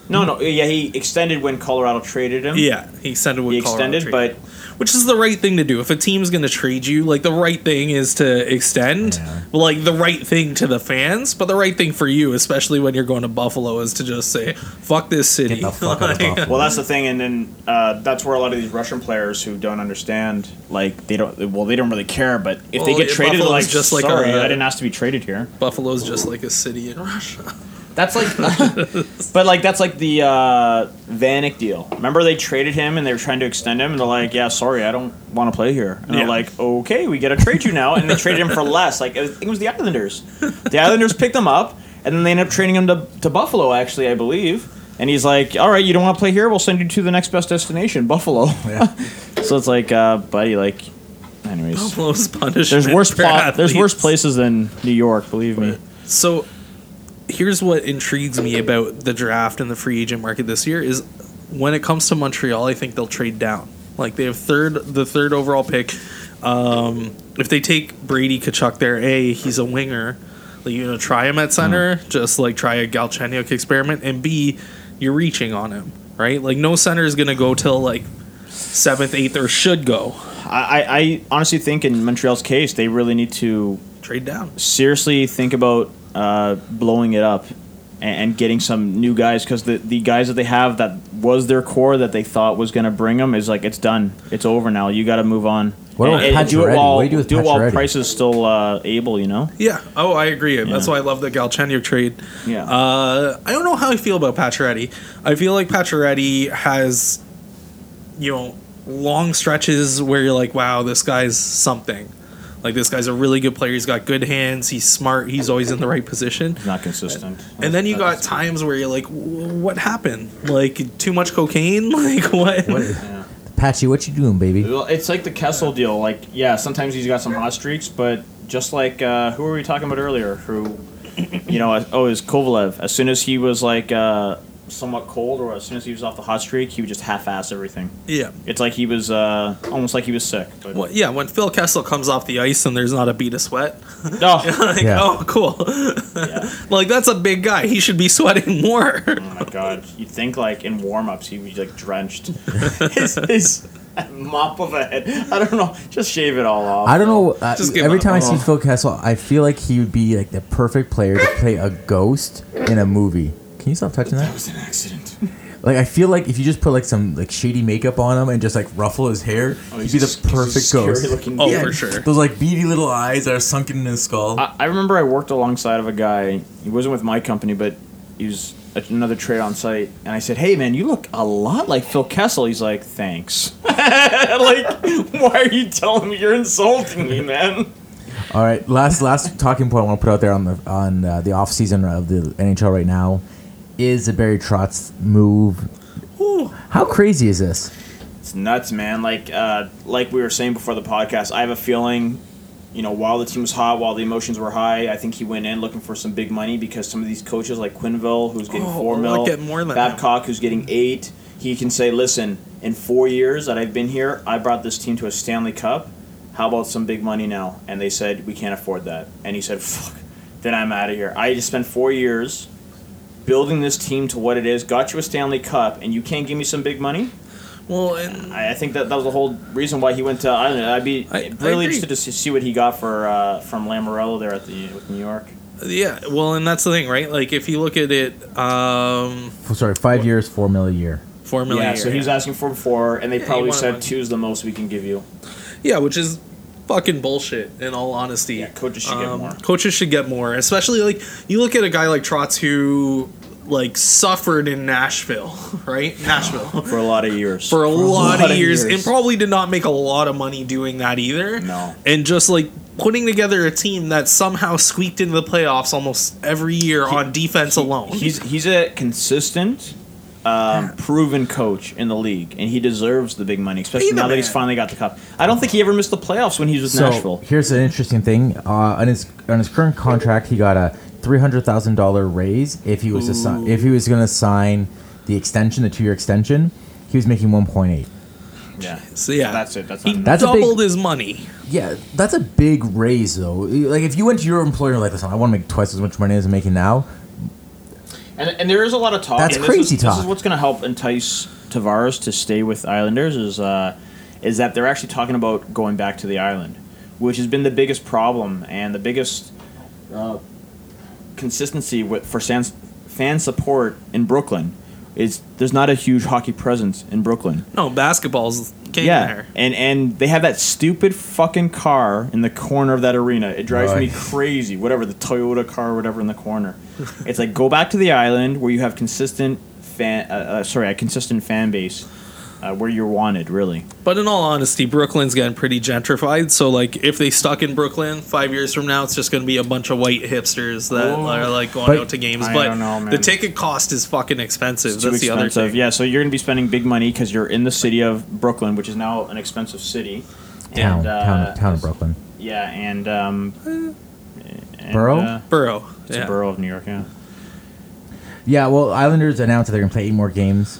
No, no, yeah, he extended when Colorado traded him. yeah, he extended with he Colorado extended, but which is the right thing to do. If a team's going to trade you, like the right thing is to extend. Yeah. Like the right thing to the fans, but the right thing for you, especially when you're going to Buffalo, is to just say, "Fuck this city." Fuck Like. Well, that's the thing, and then uh, that's where a lot of these Russian players who don't understand, like they don't, well, they don't really care. But if Well, they get yeah, traded, Buffalo's like, just like sorry, a- I didn't ask to be traded here. Buffalo's just like a city in Russia. That's like, but like that's like the uh, Vanek deal. Remember they traded him and they were trying to extend him, and they're like, yeah, sorry, I don't want to play here. And Yeah. they're like, okay, we got to trade you now, and they traded him for less. Like I think it was the Islanders. The Islanders picked him up, and then they ended up trading him to, to Buffalo, actually, I believe. And he's like, all right, you don't want to play here? We'll send you to the next best destination, Buffalo. Yeah. so it's like, uh, buddy, like, anyways. Buffalo's punishment. There's worse for plot. There's worse places than New York. Believe me. So, here's what intrigues me about the draft and the free agent market this year is when it comes to Montreal, I think they'll trade down. Like they have third, the third overall pick. Um, if they take Brady Tkachuk there, a he's a winger. Like you know, try him at center, just like try a Galchenyuk experiment, and b you're reaching on him, right? Like no center is gonna go till like seventh, eighth, or should go I, I honestly think in Montreal's case, they really need to trade down. seriously think about uh, blowing it up and, and getting some new guys because the, the guys that they have that was their core that they thought was going to bring them is like it's done, it's over now. You got to move on. What about and, and do it Pacioretty? while What do you do with do it while Price is still uh, able. You know. Yeah. Oh, I agree. That's why I love the Galchenyuk trade. Yeah. Uh, I don't know how I feel about Pacioretty. I feel like Pacioretty has, you know, long stretches where you're like, wow, this guy's something. Like this guy's a really good player. He's got good hands. He's smart. He's always in the right position. Not consistent. And then you got times where you're like, what happened? Like too much cocaine? Like what? What, Patchy, what you doing, baby? Well, it's like the Kessel deal. Like, yeah, sometimes he's got some hot streaks, but just like uh, who were we talking about earlier? Who, you know, uh, oh, it was Kovalev. As soon as he was like uh, somewhat cold, or as soon as he was off the hot streak, he would just half-ass everything. Yeah. It's like he was uh, almost like he was sick. But, Well, yeah, when Phil Kessel comes off the ice and there's not a bead of sweat, oh, like, Yeah. oh, cool. yeah. like that's a big guy. He should be sweating more. Oh my god! You'd think like in warm-ups he would be like drenched. his, his Mop of a head. I don't know. Just shave it all off. I don't know. Uh, Just give every up. time I see. Phil Kessel, I feel like he would be like the perfect player to play a ghost in a movie. Can you stop touching that? That was an accident. Like I feel like if you just put like some like shady makeup on him and just like ruffle his hair, Oh, he'd he's be a- the he's a perfect scary ghost. looking Oh, dude. for sure. Those like beady little eyes that are sunken in his skull. I, I remember I worked alongside of a guy. He wasn't with my company, but he was at another trade on site. And I said, "Hey, man, you look a lot like Phil Kessel." He's like, "Thanks." like, why are you telling me? You're insulting me, man. All right, last last talking point I want to put out there on the on uh, the off season of the NHL right now is the Barry Trotz move. How crazy is this? It's nuts, man. Like, uh, like we were saying before the podcast, I have a feeling, you know, while the team was hot, while the emotions were high, I think he went in looking for some big money because some of these coaches, like Quenneville, who's getting Oh, four I'll mil, get more than Babcock, who's getting eight, he can say, "Listen, in four years that I've been here, I brought this team to a Stanley Cup. How about some big money now?" And they said, "We can't afford that." And he said, "Fuck, then I'm out of here. I just spent four years." Building this team to what it is, got you a Stanley Cup, and you can't give me some big money. Well, and I I think that that was the whole reason why he went to Ireland. I'd be I- I really agree. interested to see- see what he got for uh, from Lamoriello there at the with New York. yeah, well, and that's the thing, right? Like if you look at it, um, Oh, sorry, five years, four mil a year. four million. yeah, a so year, he's asking for four, and they Yeah, probably said one. two's the most we can give you. Yeah, which is fucking bullshit. In all honesty, Yeah, coaches should get Um, more. Coaches should get more, especially like you look at a guy like Trotz who like suffered in Nashville, right? Nashville For a lot of years. for a, lot, lot of years, years. and probably did not make a lot of money doing that either. No. and just like putting together a team that somehow squeaked into the playoffs almost every year on defense alone. He's he's a consistent, um, proven coach in the league, and he deserves the big money, especially Be the now that he's man. finally got the cup. I don't think he ever missed the playoffs when he was with So Nashville. here's an interesting thing. Uh, on his on his current contract, he got a three hundred thousand dollar raise if he was to sign, if he was going to sign the extension, the two year extension. He was making one point eight. Yeah, so yeah, that's it. That's he not That's a big- doubled his money. Yeah, that's a big raise though. Like if you went to your employer like, listen, I want to make twice as much money as I'm making now. And, and there is a lot of talk. That's and this crazy is, This talk. is what's going to help entice Tavares to stay with Islanders is uh, is that they're actually talking about going back to the island, which has been the biggest problem and the biggest uh, consistency with for sans, fan support in Brooklyn. Is there's not a huge hockey presence in Brooklyn. No, basketball's king Yeah, there. and and they have that stupid fucking car in the corner of that arena. It drives me crazy. Whatever the Toyota car, or whatever in the corner. it's like go back to the island where you have consistent fan. Uh, uh, sorry, a consistent fan base, uh, where you're wanted. Really. But in all honesty, Brooklyn's getting pretty gentrified. So like, if they stuck in Brooklyn five years from now, it's just going to be a bunch of white hipsters that Oh. are like going But- out to games. I but don't know, man. the ticket cost is fucking expensive. It's too That's the other thing. Yeah, so you're gonna be spending big money because you're in the city of Brooklyn, which is now an expensive city. Town, And, uh, town, town of Brooklyn. Yeah, and um, and, Borough? uh, Borough. it's yeah. a borough of New York. Yeah. Yeah, well, Islanders announced that they're going to play eight more games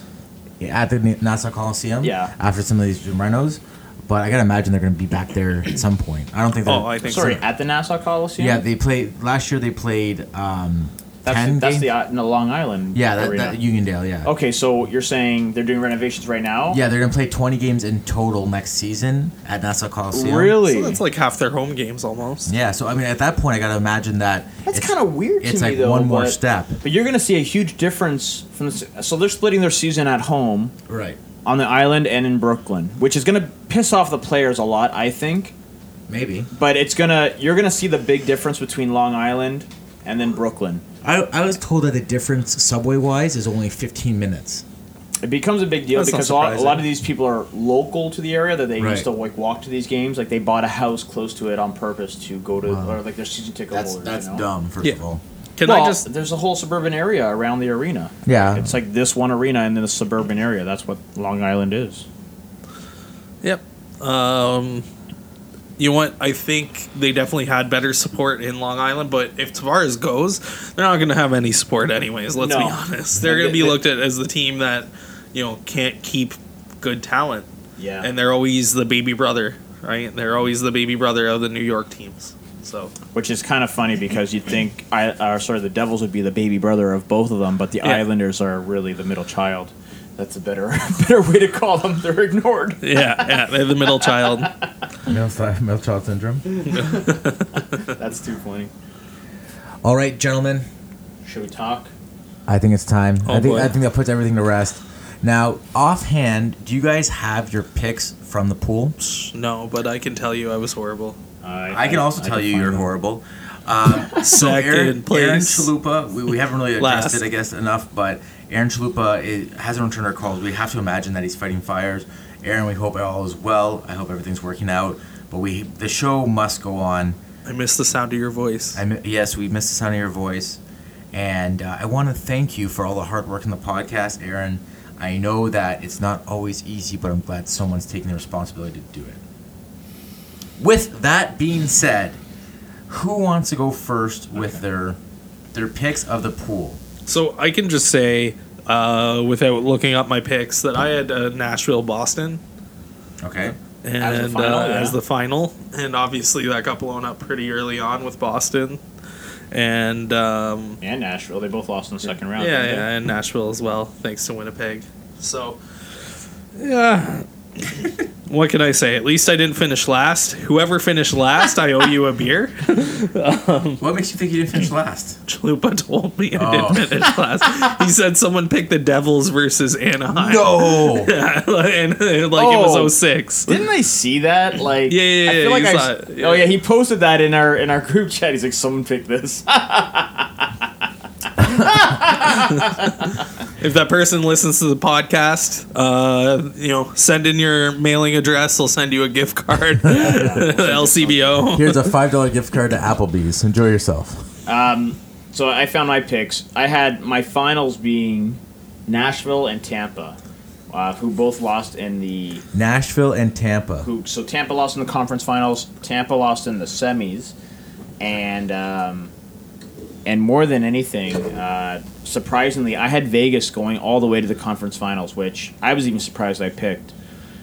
at the Nassau Coliseum. Yeah. After some of these renos, but I gotta imagine they're going to be back there at some point. I don't think. they're- Oh, I think Sorry, so. at the Nassau Coliseum. Yeah, they played last year. They played um, that's ten that's the uh, no, Long Island. yeah, that, arena. that Uniondale. Yeah. Okay, so you're saying they're doing renovations right now? Yeah, they're gonna play 20 games in total next season at Nassau Coliseum. Really? So that's like half their home games almost. Yeah, so I mean, at that point, I gotta imagine that That's it's- kind of weird to It's me, like though. one more but- step. But you're going to see a huge difference from the. So they're splitting their season at home Right. on the island and in Brooklyn, which is going to piss off the players a lot, I think. Maybe. But it's gonna you're gonna see the big difference between Long Island and then Brooklyn. I, I was told that the difference subway wise is only 15 minutes. It becomes a big deal That's because a lot, a lot of these people are local to the area that they Right. used to like walk to these games. Like they bought a house close to it on purpose to go to, Wow. or like their season ticket That's holders. that's you know? dumb. First Yeah. of all. Can well, I just there's a whole suburban area around the arena. Yeah. It's like this one arena and then the suburban area. That's what Long Island is. Yep. Um, you know what? I think they definitely had better support in Long Island, but if Tavares goes, they're not going to have any support anyways. Let's be honest. They're going to be looked at as the team that you know can't keep good talent, Yeah. and they're always the baby brother, right? They're always the baby brother of the New York teams. So Which is kind of funny because you'd think, I, or sorry, the Devils would be the baby brother of both of them, but the Yeah. Islanders are really the middle child. That's a better better way to call them. They're ignored. Yeah, yeah, they're the middle child. Middle, middle child syndrome. That's too funny. All right, gentlemen. Should we talk? I think it's time. Oh, I think boy. I think that puts everything to rest. Now, offhand, do you guys have your picks from the pool? No, but I can tell you I was horrible. I can also tell you you're horrible. Um, so Second Aaron, Aaron. Chalupa, we, we haven't really addressed it, I guess, enough, but Aaron Chalupa is, hasn't returned our calls. We have to imagine that he's fighting fires. Aaron, we hope it all is well. I hope everything's working out. But we the show must go on. I miss the sound of your voice. I yes, we missed the sound of your voice, and uh, I want to thank you for all the hard work in the podcast, Aaron. I know that it's not always easy, but I'm glad someone's taking the responsibility to do it. With that being said, who wants to go first with their their picks of the pool? So I can just say, uh, without looking up my picks, that I had uh, Nashville, Boston, Okay. and As the final, uh, yeah. as the final, and obviously that got blown up pretty early on with Boston, and um, And Nashville. They both lost in the second round. yeah, yeah, and Nashville as well, thanks to Winnipeg. So, yeah. What can I say? At least I didn't finish last. Whoever finished last, I owe you a beer. What makes you think you didn't finish last? Chalupa told me I Oh. didn't finish last. He said someone picked the Devils versus Anaheim. No. Yeah, and, uh, like it Oh. was 06. Didn't I see that? Like, Yeah, yeah, I feel like I. saw yeah. Oh yeah, he posted that in our in our group chat. He's like, someone picked this. If that person listens to the podcast, uh, you know, send in your mailing address. They'll send you a gift card. LCBO. Here's a five dollar gift card to Applebee's. Enjoy yourself. so I found my picks. I had my finals being Nashville and Tampa, uh, who both lost in the Nashville and Tampa. who so Tampa lost in the conference finals, Tampa lost in the semis, and um, and more than anything, uh, surprisingly, I had Vegas going all the way to the conference finals, which I was even surprised I picked.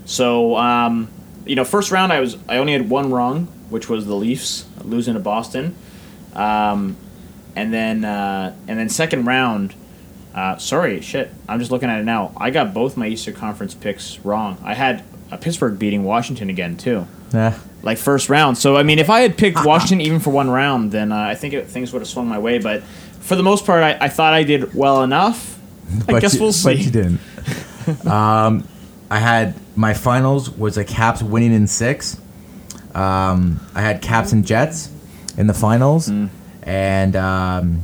So um, you know, first round I was I only had one wrong, which was the Leafs losing to Boston, um, and then uh, and then second round. Uh, sorry, shit. I'm just looking at it now. I got both my Eastern Conference picks wrong. I had Pittsburgh beating Washington again too, Nah. like first round. So I mean, if I had picked Washington even for one round, then uh, I think it, things would have swung my way. But for the most part, I, I thought I did well enough. I guess you, we'll see. But you didn't. um, I had my finals was a Caps winning in six. Um, I had Caps and Jets in the finals, Mm. and um,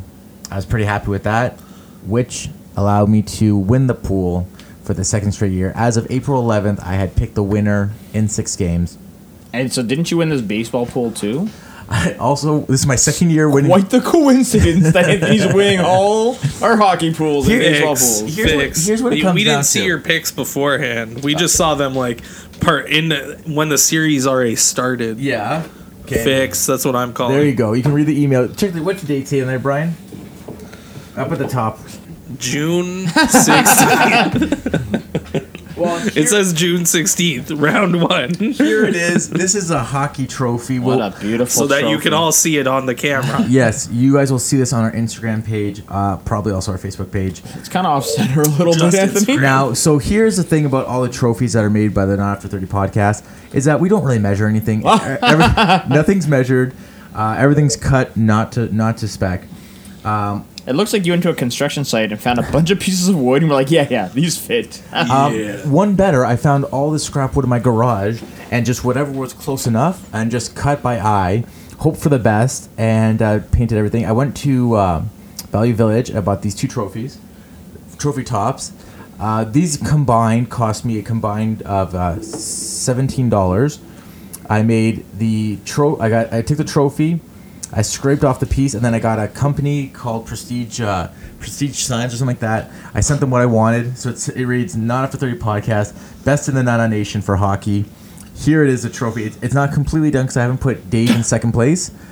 I was pretty happy with that, which allowed me to win the pool for the second straight year. As of April 11th, I had picked the winner in six games. And so, didn't you win this baseball pool too? I also, this is my second year winning. Quite the coincidence that he's winning all our hockey pools and baseball Fix, pools. Here's what- here's what it we, comes we down didn't see to. your picks beforehand. We just saw them like part in the, when the series already started. Yeah. Okay. Fix. That's what I'm calling. There you go. You can read the email. Check the what's the date say in there, Brian? Up at the top. June 16th. Well, it says June 16th, round one. here it is. This is a hockey trophy. What Well, a beautiful so that you can all see it on the camera. yes, you guys will see this on our Instagram page, uh, probably also our Facebook page. It's kind of off center a little bit, Justin's Anthony. Now, so here's the thing about all the trophies that are made by the Not After 30 podcast is that we don't really measure anything. Every- nothing's measured. Uh, everything's cut not to not to spec. It looks like you went to a construction site and found a bunch of pieces of wood, and we're like, yeah, yeah, these fit. Um, One better, I found all the scrap wood in my garage and just whatever was close enough and just cut by eye, hope for the best, and uh, painted everything. I went to uh, Value Village. I bought these two trophies, trophy tops. Uh, these combined cost me a combined of uh, seventeen dollars. I made the tro. I got. I took the trophy. I scraped off the piece, and then I got a company called Prestige uh, Prestige Signs or something like that. I sent them what I wanted, so it's, it reads "Not After Thirty Podcast, Best in the Nana Nation for Hockey." Here it is, the trophy. It's, it's not completely done because I haven't put Dave in second place.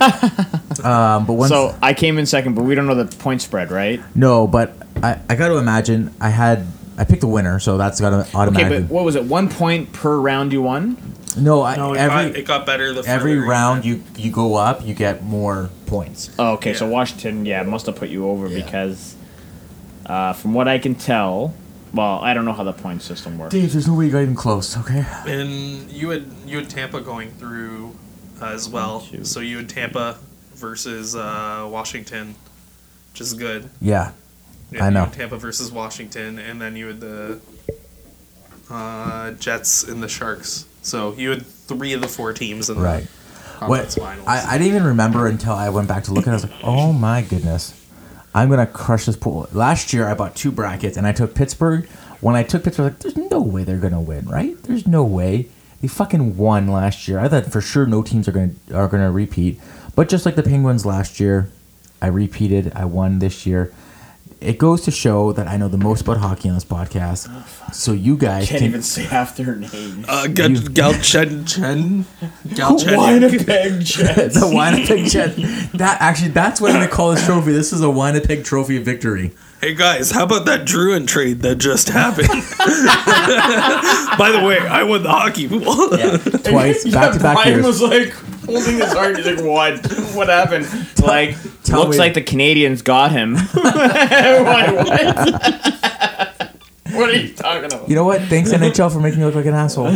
um, but once So I came in second, but we don't know the point spread, right? no, but I, I got to imagine I had I picked the winner, so that's got to Okay, automatically. but what was it? One point per round you won? No, I, No, it, every got, it got better the every round you you go up, you get more points. Oh, okay. So Washington, yeah, must have put you over Yeah. because, uh, from what I can tell, Well, I don't know how the point system works. Dave, there's no way you got even close. Okay. And you had you had Tampa going through uh, as well. Two. So you had Tampa versus uh, Washington, which is good. Yeah. Yeah, I know. Tampa versus Washington, and then you had the uh, Jets and the Sharks. So you had three of the four teams in Right. the conference What finals. I, I didn't even remember until I went back to look at it. I was like, oh my goodness. I'm gonna crush this pool. Last year I bought two brackets and I took Pittsburgh. When I took Pittsburgh, I was like, there's no way they're gonna win, right? There's no way. They fucking won last year. I thought for sure no teams are gonna are gonna repeat. But just like the Penguins last year, I repeated. I won this year. It goes to show that I know the most about hockey on this podcast. So you guys Can't can even say half their names. uh, Gal- You- Galchen Chen Galchenyuk. Winnipeg Jets. the Winnipeg Jet. That actually, that's what I'm gonna call this trophy. This is a Winnipeg Trophy victory. Hey guys, how about that Drouin trade that just happened? By the way, I won the hockey pool. Twice, back to back Brian years. was like holding his heart. He's like, "What? What happened?" Like, tell looks me- like the Canadiens got him. Like, what? what are you talking about? You know what? Thanks NHL for making me look like an asshole.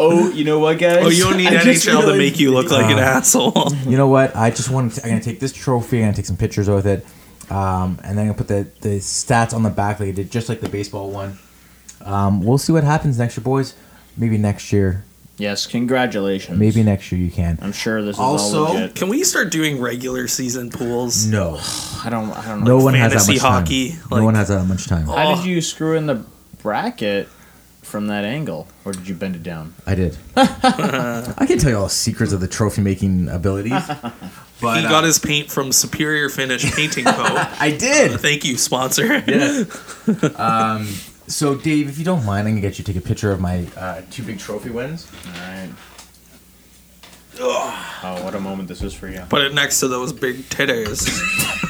Oh, you know what, guys? Oh, you don't need I just NHL to realized- make you look like an asshole. You know what? I just want to. I'm gonna take this trophy. I'm gonna take some pictures with it, um, and then I'm gonna put the the stats on the back like I did, just like the baseball one. Um, we'll see what happens next year, boys. Maybe next year. Yes, congratulations. Maybe next year you can. I'm sure this is Also- all legit. Can we start doing regular season pools? No, I don't. I don't know. no one has that much hockey, time. like- no one has that much time. How Oh. did you screw in the bracket from that angle, or did you bend it down? I did. I can tell you all the secrets of the trophy making abilities. But he uh, got his paint from Superior Finish Painting Co. I did. Thank you, sponsor. Yeah. Um, so, Dave, if you don't mind, I'm gonna get you to take a picture of my uh, two big trophy wins. All right. Oh, what a moment this is for you. Put it next to those big titties.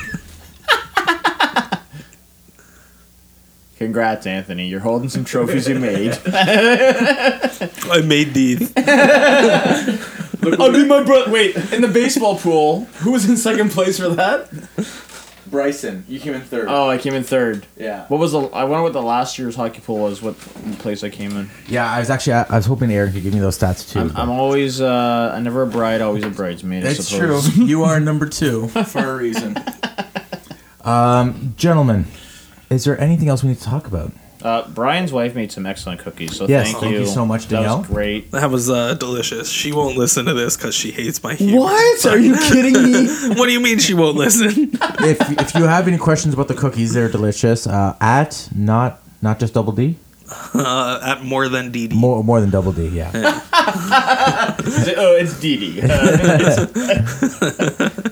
Congrats, Anthony. You're holding some trophies you made. I made these. I mean, my brother. Wait, in the baseball pool, who was in second place for that? Bryson, you came in third. Oh, I came in third. yeah. What was the? I wonder what the last year's hockey pool was. What place I came in? Yeah, I was actually I was hoping Aaron could give me those stats too. I'm, I'm always. Uh, I never a bride, always a bridesmaid. I It's true. you are number two for a reason. Um, gentlemen, is there anything else we need to talk about? Uh, Brian's wife made some excellent cookies, so Yes, thank, thank you so much, That was great. That was uh, delicious. She won't listen to this because she hates my humor. What? Are you kidding me? What do you mean she won't listen? if if you have any questions about the cookies, they're delicious. Uh, at not not just double D, Uh, at more than DD. more more than double D. Yeah. Oh, it's Dee Dee.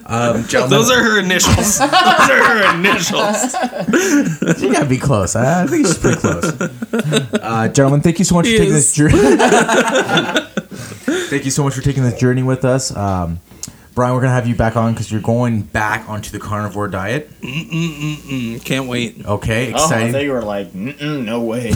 Um, Those are her initials. Those are her initials. you gotta be close. I think she's pretty close. Uh, gentlemen, thank you so much for taking this journey. thank you so much for taking this journey with us. Um, Brian, we're gonna have you back on because you're going back onto the carnivore diet. mm-mm-mm Can't wait. Okay, oh, I exciting. thought you were like, no way.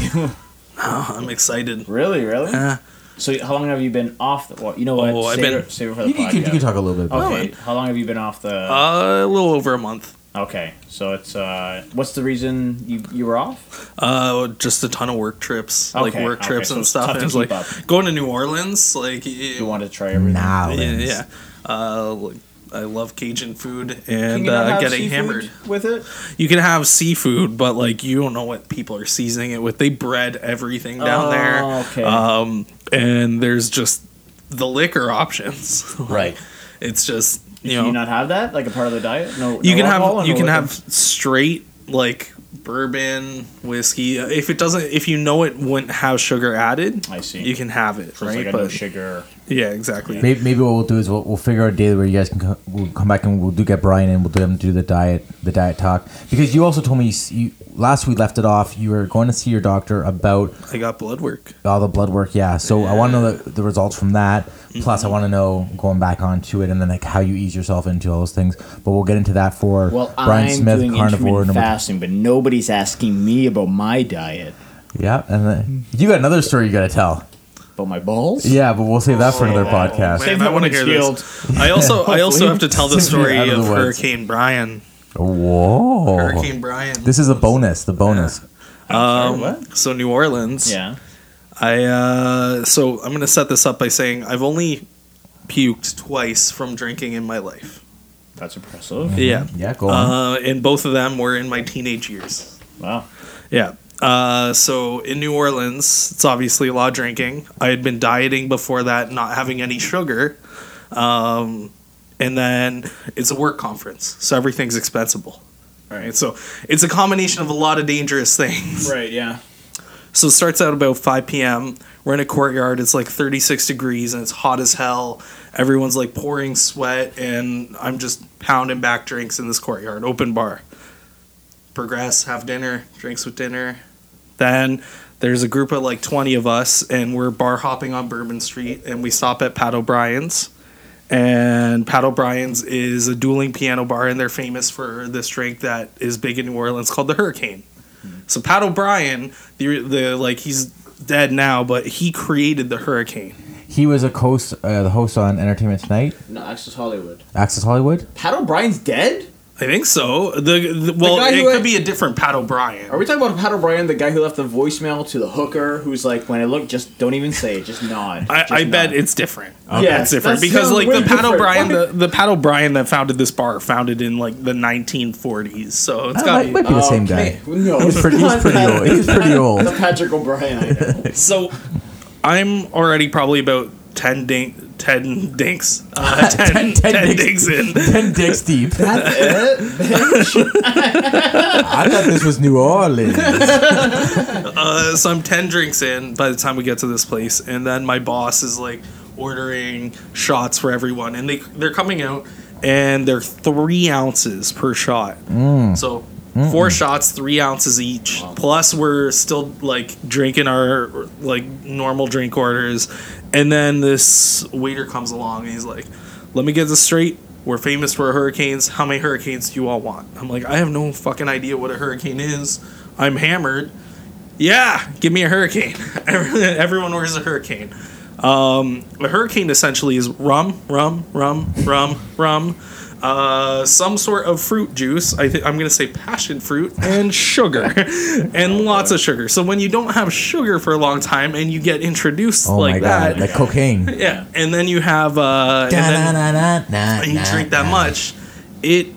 Oh, I'm excited. really, really? Uh, So, how long have you been off the? Well, you know what? Oh, I've save, been- it, save it for the you, can, you, can, you can talk a little bit. About Okay, how long have you been off the? uh, a little over a month. okay, so it's uh, what's the reason you you were off? Uh, just a ton of work trips, like Okay, work okay, trips so and it's stuff. tough And to it's like keep up. going to New Orleans. Like, You y- wanted to try everything. Now, yeah, yeah. Uh, like, I love Cajun food Can and you not uh, have getting seafood hammered. with it? You can have seafood, but like you don't know what people are seasoning it with. They bread everything down Oh, there. okay. Um, and there's just the liquor options. Right. It's just you Can know you not have that like a part of the diet? No, you no can have you no can liquor? have straight like bourbon whiskey if it doesn't if you know it wouldn't have sugar added I see. you can have it So it's right like a no but sugar. Yeah exactly. Maybe, maybe what we'll do is we'll, we'll figure out a day where you guys can co- we'll come back and we'll do get Brian and we'll do him do the diet the diet talk. Because you also told me you, you last we left it off you were going to see your doctor about i got blood work. all the blood work yeah. So I want to know the, the results from that plus Mm-hmm. I want to know going back onto it and then like how you ease yourself into all those things. But we'll get into that for Well, Brian I'm Smith doing carnivore intermittent number fasting, but nobody's asking me about my diet. yeah and then you got another story you got to tell About my balls? yeah but we'll save that for another podcast Save I that want when to hear healed. this. I also I also have to tell the story out of of the woods. Hurricane Brian. whoa Hurricane Brian. this is a bonus the bonus Um, what? So New Orleans. Yeah. I uh, so I'm gonna set this up by saying I've only puked twice from drinking in my life. That's impressive. Yeah. Yeah, go on. Uh, and both of them were in my teenage years. Wow. Yeah. Uh, so in New Orleans, it's obviously a lot of drinking. I had been dieting before that, not having any sugar. Um, and then it's a work conference, so everything's expensible. Right. So it's a combination of a lot of dangerous things. Right. Yeah. So it starts out about 5 p.m. We're in a courtyard. It's like 36 degrees and it's hot as hell. Everyone's like pouring sweat, and I'm just pounding back drinks in this courtyard, open bar. Progress, have dinner, drinks with dinner. Then there's a group of like 20 of us, and we're bar hopping on Bourbon Street, and we stop at Pat O'Brien's. And Pat O'Brien's is a dueling piano bar, and they're famous for this drink that is big in New Orleans called the Hurricane. So Pat O'Brien, the the like he's dead now, but he created the Hurricane. He was a host, uh, the host on Entertainment Tonight, No, Access Hollywood. Access Hollywood. Pat O'Brien's dead. I think so. The, the well, guy it could had- be a different Pat O'Brien. Are we talking about Pat O'Brien, the guy who left the voicemail to the hooker, who's like, when I look, just don't even say it, just nod. I, Just I bet nod. it's different. Yeah, it's different because like the Pat different. O'Brien, the, the Pat O'Brien that founded this bar founded in like the 1940s. So it's Uh, got might, might be the same Okay. guy. No, He's it's pretty, he's pretty that. old. He's pretty The old. Patrick O'Brien. I know. So I'm already probably about 10 dink, 10 dinks. Uh, 10, 10, 10 dinks in. Ten dicks deep. That's it. I thought this was New Orleans. Uh, so I'm 10 drinks in by the time we get to this place. And then my boss is like ordering shots for everyone. And they, they're coming out and they're three ounces per shot. So four shots, three ounces each. Plus, we're still like drinking our like normal drink orders. And then this waiter comes along and he's like, let me get this straight. We're famous for hurricanes. How many hurricanes do you all want? I'm like, I have no fucking idea what a hurricane is. I'm hammered. Yeah, give me a hurricane. Everyone wears a hurricane. Um, a hurricane essentially is rum, rum, rum, rum, rum, uh, some sort of fruit juice. I think I'm gonna say passion fruit and sugar, and lots of sugar. So when you don't have sugar for a long time and you get introduced Oh like that, like cocaine. yeah, and then you have uh, and then, and you drink that much, it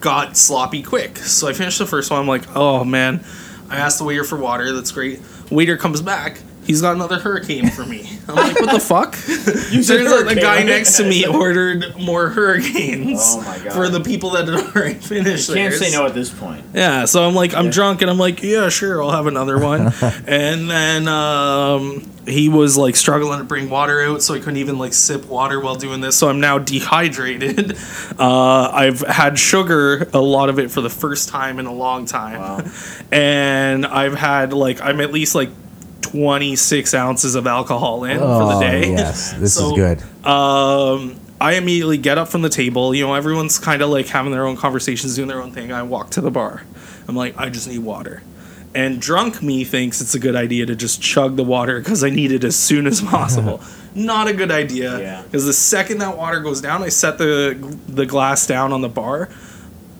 got sloppy quick. So I finished the first one. I'm like, oh man. I asked the waiter for water. That's great. Waiter comes back. He's got another hurricane for me. I'm like, what the fuck? said Turns out the guy next to me ordered more hurricanes Oh my God. for the people that had already finished. Can't theirs. say no at this point. Yeah, so I'm like, I'm drunk, and I'm like, yeah, sure, I'll have another one. and then um, he was like struggling to bring water out, so I couldn't even like sip water while doing this. So I'm now dehydrated. Uh, I've had sugar, a lot of it for the first time in a long time, Wow. and I've had like I'm at least like 26 ounces of alcohol in for Oh, the day. yes, this So, is good. um, I immediately get up from the table. You know, everyone's kind of like having their own conversations, doing their own thing. I walk to the bar. I'm like, I just need water. And drunk me thinks it's a good idea to just chug the water because I need it as soon as possible. Not a good idea. Yeah. Because the second that water goes down, I set the the glass down on the bar.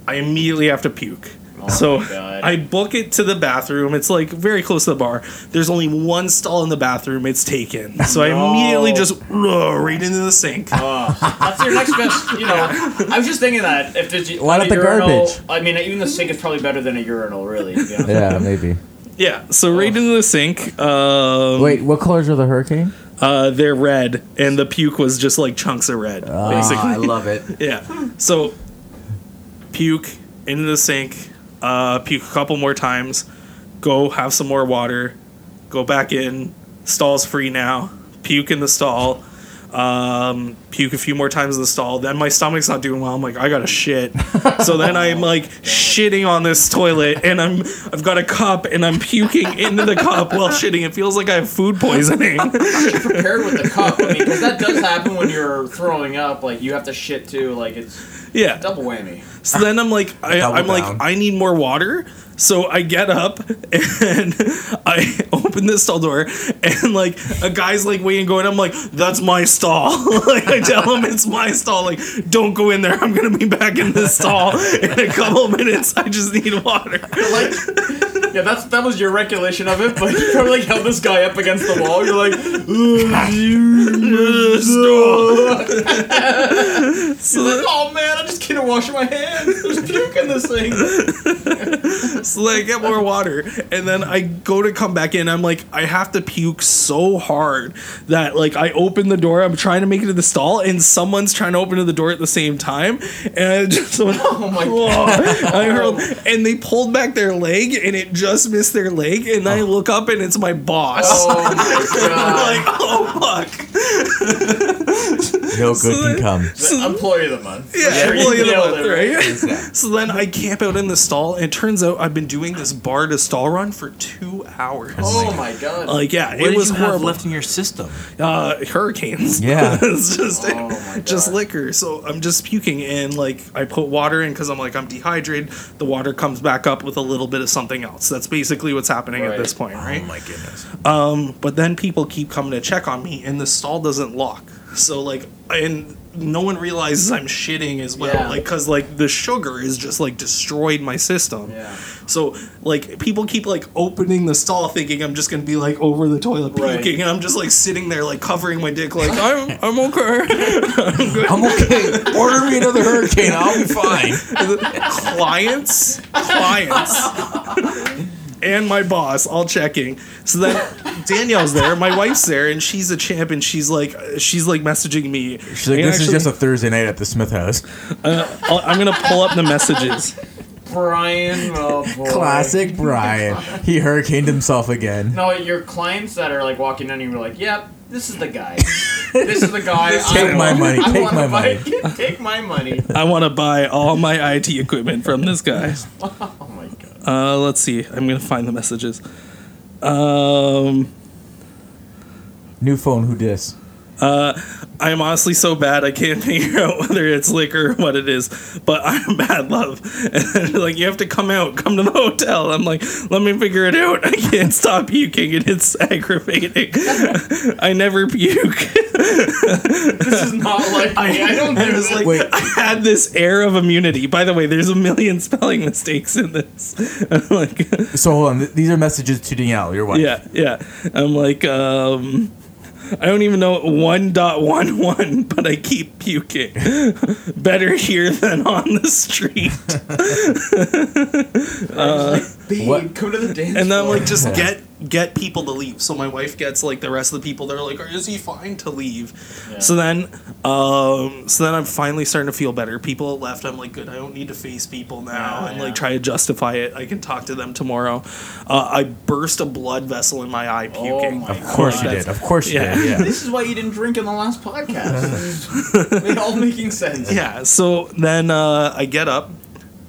I immediately have to puke. So Oh my I book it to the bathroom. It's like very close to the bar. There's only one stall in the bathroom. It's taken. So I No. immediately just uh, right into the sink. Oh, that's your next best. You know, I was just thinking that if there's Why like not the urinal, garbage? I mean, even the sink is probably better than a urinal, really. To be honest. Yeah, maybe. Yeah, so right into the sink. Um, Wait, what colors are the hurricane? uh, they're red, and the puke was just like chunks of red, basically. I love it. Yeah. So puke into the sink, uh, puke a couple more times, go have some more water, go back in. Stall's free now. Puke in the stall. Um, puke a few more times in the stall. Then my stomach's not doing well. I'm like, I gotta shit. so then I'm like shitting on this toilet, and I'm I've got a cup, and I'm puking into the cup while shitting. It feels like I have food poisoning. Prepared with the cup. I mean, because that does happen when you're throwing up. Like you have to shit too. Like it's yeah. double whammy. So then I'm like, I, I'm like. I need more water. So I get up and I open this stall door, and like a guy's like waiting, going. I'm like, that's my stall. like I tell him it's my stall. Like, don't go in there. I'm gonna be back in this stall in a couple minutes. I just need water. Like Yeah, that's that was your recollection of it, but you probably like held this guy up against the wall. You're like, so, You're like, oh man, I just can't wash my hands. There's puke in this thing. so I get more water, and then I go to come back in. I'm like, I have to puke so hard that like I open the door. I'm trying to make it to the stall, and someone's trying to open the door at the same time, and I just went, Oh my god, I hurled, and they pulled back their leg, and it just missed their leg, and I look up, and it's my boss. Oh my god. like, oh fuck. No good So can come. The employee of the month. Yeah, Sure, you employee of the month, it, right? so then I camp out in the stall, and it turns out I've been doing this bar to stall run for two hours. Oh my god. Like, yeah, What it did was you have horrible. left in your system? uh, hurricanes. Yeah. it's just Oh my just liquor. So I'm just puking, and like I put water in because I'm like I'm dehydrated. The water comes back up with a little bit of something else. That's basically what's happening at this point, right? Oh my goodness. Um, but then people keep coming to check on me, and the stall doesn't lock. So like, and no one realizes I'm shitting as well, Yeah. like because like the sugar is just like destroyed my system. Yeah. So like people keep like opening the stall, thinking I'm just gonna be like over the toilet Right. and I'm just like sitting there like covering my dick, like I'm I'm okay. I'm. I'm okay. Order me another hurricane. I'll be fine. clients, clients, and my boss all checking. So then Danielle's there, my wife's there, and she's a champ, and she's like, she's like messaging me. She's like, And this is just a Thursday night at the Smith house. Uh, I'll- I'm gonna pull up the messages. Brian, oh boy. Classic Brian. He hurricaned himself again. No, your clients that are like walking in, and you're like, "Yep, this is the guy. this is the guy. Take I my want- money, I take my buy- money." Take my money. I want to buy all my IT equipment from this guy. My god. Uh, let's see. I'm gonna find the messages. Um, New phone, who dis? I am honestly so bad I can't figure out whether it's liquor or what it is, but I'm bad love. And like, you have to come out, come to the hotel. I'm like, let me figure it out. I can't stop puking and it's aggravating. I never puke. This is not like me. I don't I do was this. like, Wait. I had this air of immunity. By the way, there's a million spelling mistakes in this. I'm like, So hold on. These are messages to Danielle, your wife. yeah, yeah. I'm like, um, I don't even know one dot one one, but I keep puking. Better here than on the street. Uh, babe, What? come to the dance And then I'm like, just get get people to leave. So my wife gets like the rest of the people. They're like, is he fine to leave? So then, um, so then I'm finally starting to feel better. People left. I'm like, good. I don't need to face people now Yeah, and yeah. like try to justify it. I can talk to them tomorrow. Uh, I burst a blood vessel in my eye puking. my Of course you That's- did. Of course you Yeah. did. Yeah. This is why you didn't drink in the last podcast. It all making sense. Yeah. So then uh, I get up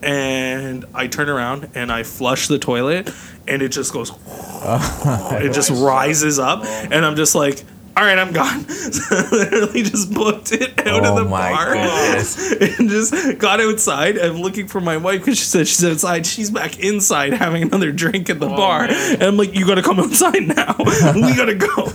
and I turn around and I flush the toilet and it just goes. it just rises up and I'm just like. All right, I'm gone. So I literally just booked it out Oh of the my bar goodness. and just got outside. I'm looking for my wife because she said she's outside. She's back inside having another drink at the bar, man. and I'm like, "You got to come outside now. we gotta go."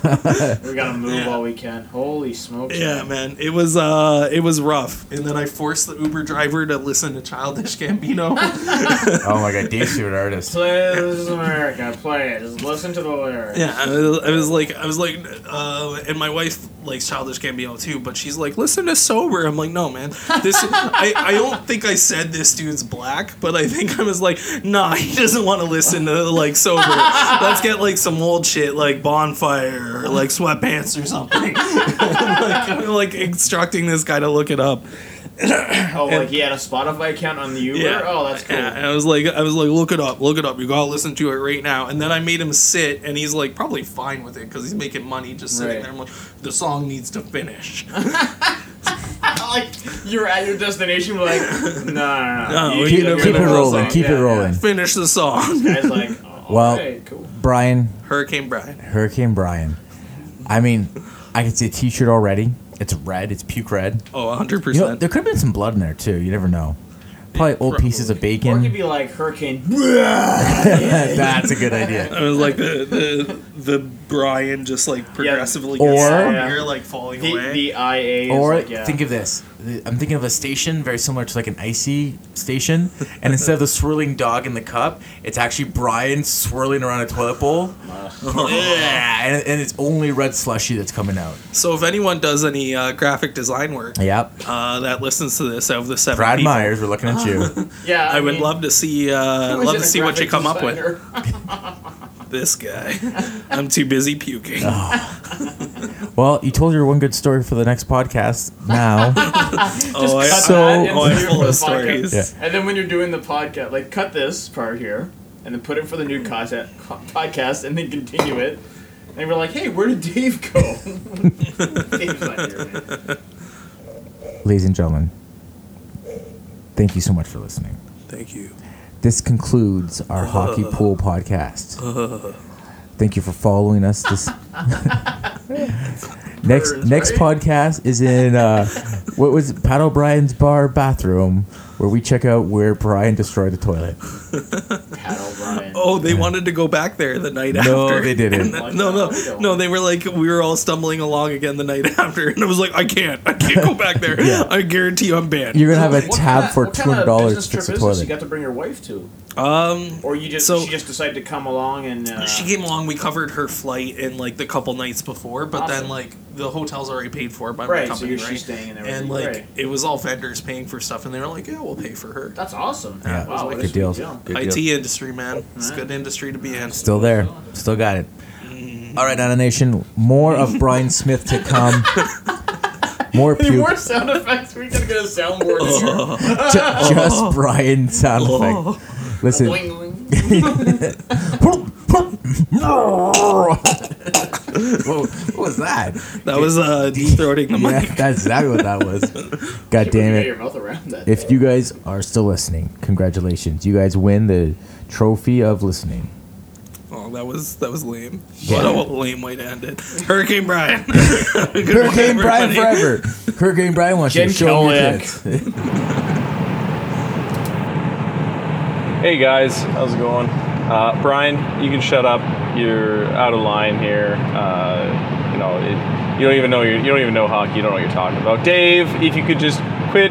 We gotta move Yeah. while we can. Holy smokes. Yeah, man, it was uh, it was rough. And then I forced the Uber driver to listen to Childish Gambino. Oh my god, Dave Stewart artist. Play This is America. Play it. Just listen to the lyrics. yeah, I was, I was like, I was like, uh, and my wife likes Childish Gambino too, but she's like, listen to sober. I'm like, no, man, this. I, I don't think I said this dude's black, but I think I was like, nah, he doesn't want to listen to like sober. Let's get like some old shit like bonfire or like sweatpants or something. like, I'm like instructing this guy to look it up. Oh, like he had a Spotify account on the Uber? Oh, that's cool. Yeah, and I was like, I was like, look it up, look it up. You gotta listen to it right now. And then I made him sit, and he's like, probably fine with it because he's making money just sitting Right. there. I'm like, the song needs to finish. like you're at your destination, like no, no, no. No, You Keep, to gotta hear keep it rolling. Keep Yeah, it rolling. Finish the song. Yeah. Guys, like, oh, Well- okay, cool. Brian, Hurricane Brian. Hurricane Brian. I mean, I can see a T-shirt already. It's red. It's puke red. Oh, 100 You know, percent. there could have been some blood in there too. You never know. Probably old pieces of Or it could bacon. be like Hurricane. That's a good idea. I was like the the the Brian just like progressively Or- gets Yeah. you're like falling The, away. the IA is Or like, yeah. think of this. I'm thinking of a station very similar to like an icy station, and instead of the swirling dog in the cup, it's actually Brian swirling around a toilet bowl. yeah, and, and it's only red slushy that's coming out. so if anyone does any uh, graphic design work Yep. uh, that listens to this out of the seven Brad people, Myers, we're looking at you. yeah, I would mean, love to see uh, love to see what you graphic come up with. Designer? This guy, I'm too busy puking. Oh. well, you told your one good story for the next podcast. Now, oh, I, Cut So- that oh, I'm full of stories. Yeah. And then when you're doing the podcast, like cut this part here, and then put it for the new content, podcast, and then continue it. And we're like, hey, where did Dave go? Dave's not here. man. ladies and gentlemen, thank you so much for listening. Thank you. This concludes our hockey pool podcast. Thank you for following us. This next next right? podcast is in uh, what was it, Pat O'Brien's bar bathroom, where we check out where Brian destroyed the toilet. Pat O'Brien. Oh, they wanted to go back there the night No, after. they didn't. And then- no, no, no. They were like, we were all stumbling along again the night after, and I was like, I can't, I can't go back there. Yeah. I guarantee you, I'm banned. You're gonna have a What tab kinda- for what two kinda hundred dollars business to fix trip the is this toilet. You got to bring your wife to, Um, or you just So- she just decided to come along and uh, she came along. We covered her flight in like the couple nights before, but then Awesome. like the hotel's already paid for by Right, my so company, you're- right? staying and everything, and like right. it was all vendors paying for stuff, and they were like, "Yeah, we'll pay for her." That's awesome. Yeah. wow, Good that's a deal. deal. Good IT deal. industry, man, it's a good industry to be in. Still there. Still got it. Mm. All right, Nana Nation. More of Brian Smith to come. More Any puke. more sound effects? We gotta get a soundboard in here. Ju- just Brian sound effect. Oh. Listen. Boing, boing. Whoa, what was that? That was uh, deep throating the Yeah, that's exactly what that was. God damn it. your mouth around that. If you guys are still listening, congratulations. You guys win the trophy of listening. Oh, that was that was lame. Yeah. What a lame way to end it. Hurricane Brian. Hurricane Brian forever. Hurricane Brian wants you to show him your Kelly. Hey guys, how's it going? Uh, Brian, you can shut up. You're out of line here. Uh, you know, it, you don't even know you don't even know hockey. You don't know what you're talking about. Dave, if you could just quit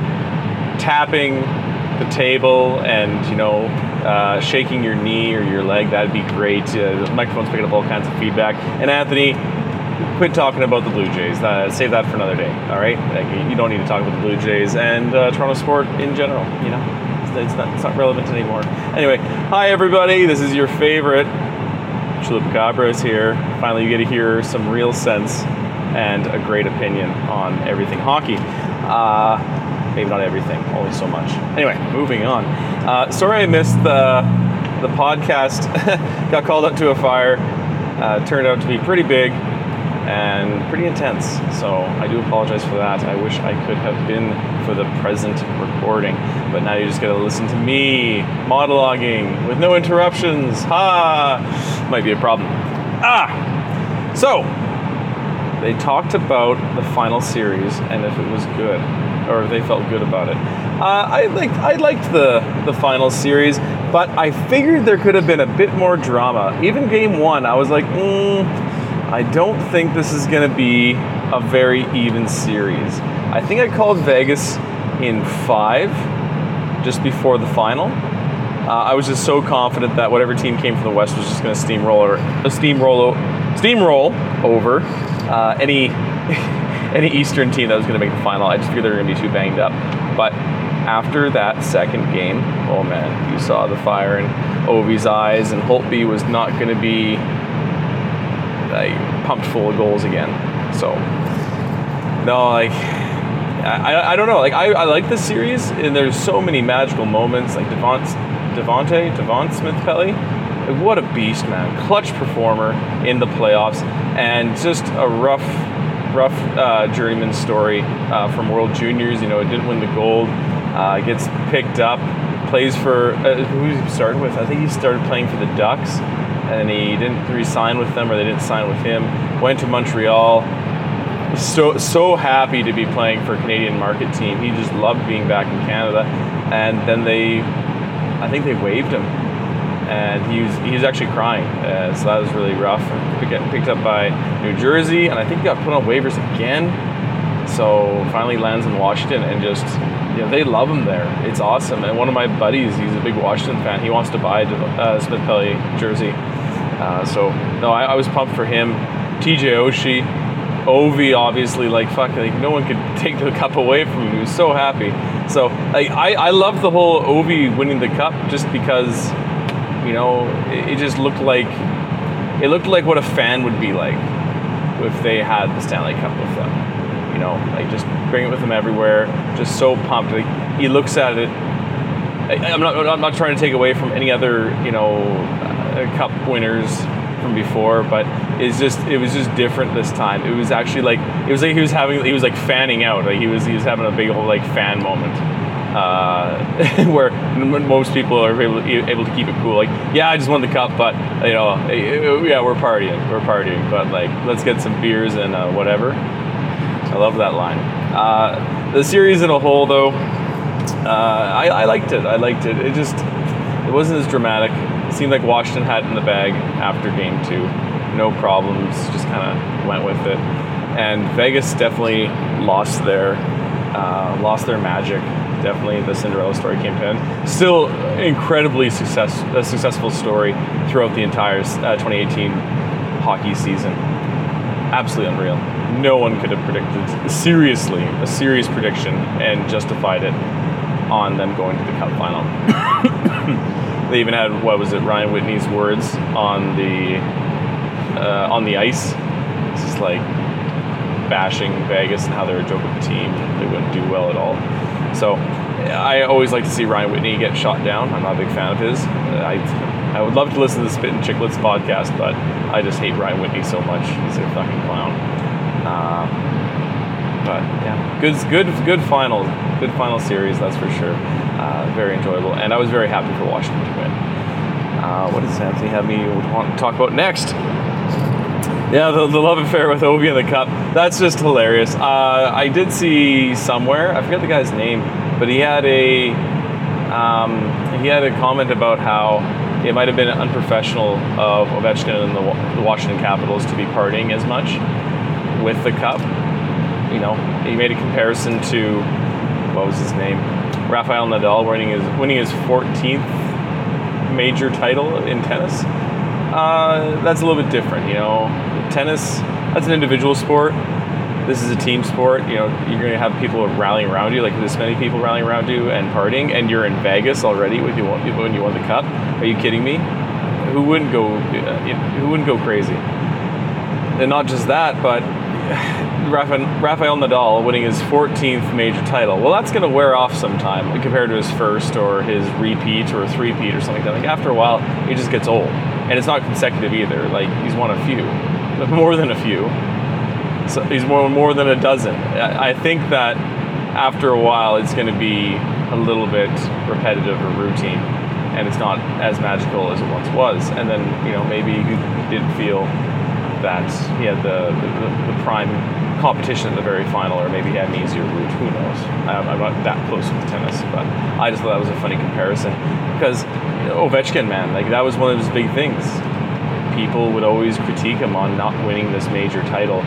tapping the table and you know uh, shaking your knee or your leg, that'd be great. Uh, the microphone's picking up all kinds of feedback. And Anthony, quit talking about the Blue Jays. Uh, save that for another day. All right, like, you don't need to talk about the Blue Jays and uh, Toronto sport in general. You know, it's, not it's not relevant anymore. Anyway, hi everybody. This is your favorite Chupacabra here. Finally, you get to hear some real sense and a great opinion on everything hockey. Uh, maybe not everything, only so much. Anyway, moving on. Uh, sorry I missed the the podcast. Got called up to a fire. Uh, turned out to be pretty big and pretty intense. So I do apologize for that. I wish I could have been for the present recording, but now you just got to listen to me monologuing with no interruptions. Ha! Might be a problem. Ah! So they talked about the final series and if it was good, or if they felt good about it. Uh, I liked I liked the the final series, but I figured there could have been a bit more drama. Even game one, I was like, mm, I don't think this is going to be a very even series. I think I called Vegas in five, just before the final. Uh, I was just so confident that whatever team came from the West was just going to steamroll or uh, steamroll o- steamroll over uh, any any Eastern team that was going to make the final. I just figured they were going to be too banged up. But after that second game, oh man, you saw the fire in Ovi's eyes, and Holtby was not going to be like pumped full of goals again. So no, like I, I- I don't know. Like I, I like this series, and there's so many magical moments. Like Devont, Devonte, Devon Smith Pelly, like, what a beast, man! Clutch performer in the playoffs, and just a rough, rough uh, journeyman story uh, from World Juniors. You know, it didn't win the gold. Uh, gets picked up, plays for uh, who he started with? I think he started playing for the Ducks, and he didn't re-sign with them, or they didn't sign with him. Went to Montreal so so happy to be playing for a Canadian market team. He just loved being back in Canada, and then they, I think they waived him and he was he was actually crying. Uh, so that was really rough. Get picked up by New Jersey, and I think he got put on waivers again. So finally lands in Washington, and just you know they love him there. It's awesome. And one of my buddies, he's a big Washington fan. He wants to buy a uh, Smith Pelly jersey. Uh, so no, I, I was pumped for him. TJ Oshie, Ovi, obviously, like fuck, like no one could take the cup away from him. He was so happy. So like, I I love the whole Ovi winning the cup just because you know it, it just looked like it looked like what a fan would be like if they had the Stanley Cup with them. You know, like just bring it with them everywhere. Just so pumped. Like, he looks at it. I, I'm not. I'm not trying to take away from any other you know cup winners from before, but it's just it was just different this time. It was actually like it was like he was having he was like fanning out. Like he was he was having a big old like fan moment. Uh, where most people are able, able to keep it cool. Like, yeah, I just won the cup, but you know, yeah, we're partying, we're partying. But like, let's get some beers and uh, whatever. I love that line. Uh, the series in a whole, though, uh, I, I liked it. I liked it. It just it wasn't as dramatic. Seemed like Washington had it in the bag after game two. No problems. Just kind of went with it. And Vegas definitely lost their uh, lost their magic. Definitely, the Cinderella story came to end. Still, incredibly success a successful story throughout the entire uh, 2018 hockey season. Absolutely unreal. No one could have predicted seriously a serious prediction and justified it on them going to the Cup final. they even had what was it Ryan Whitney's words on the uh, on the ice. It's just like bashing Vegas and how they're a joke of a team. They wouldn't do well at all. So I always like to see Ryan Whitney get shot down. I'm not a big fan of his. I I would love to listen to the Spit and Chicklets podcast, but I just hate Ryan Whitney so much. He's a fucking clown. Uh, but yeah, good, good, good final, good final series. That's for sure. Uh, very enjoyable, and I was very happy for Washington to win. Uh, what does Anthony have me want to talk about next? Yeah, the, the love affair with Ovi in the cup. That's just hilarious. Uh, I did see somewhere, I forget the guy's name, but he had a um, he had a comment about how it might have been unprofessional of Ovechkin and the Washington Capitals to be partying as much with the cup. You know, he made a comparison to what was his name, Rafael Nadal winning his winning his 14th major title in tennis. Uh, that's a little bit different, you know. Tennis, that's an individual sport. This is a team sport. You know, you're going to have people rallying around you, like this many people rallying around you and partying, and you're in Vegas already when you when you won the cup. Are you kidding me? Who wouldn't go? uh, Who wouldn't go crazy? And not just that, but Rafael Nadal winning his 14th major title. Well, that's going to wear off sometime compared to his first or his repeat or three-peat or something like that. Like after a while, it just gets old, and it's not consecutive either. Like he's won a few, more than a few. So he's more more than a dozen. I think that after a while, it's going to be a little bit repetitive or routine, and it's not as magical as it once was. And then you know maybe you didn't feel that he had the, the, the prime competition at the very final, or maybe he had an easier route. Who knows? I'm, I'm not that close with tennis, but I just thought that was a funny comparison because Ovechkin, man, like that was one of his big things. People would always critique him on not winning this major title.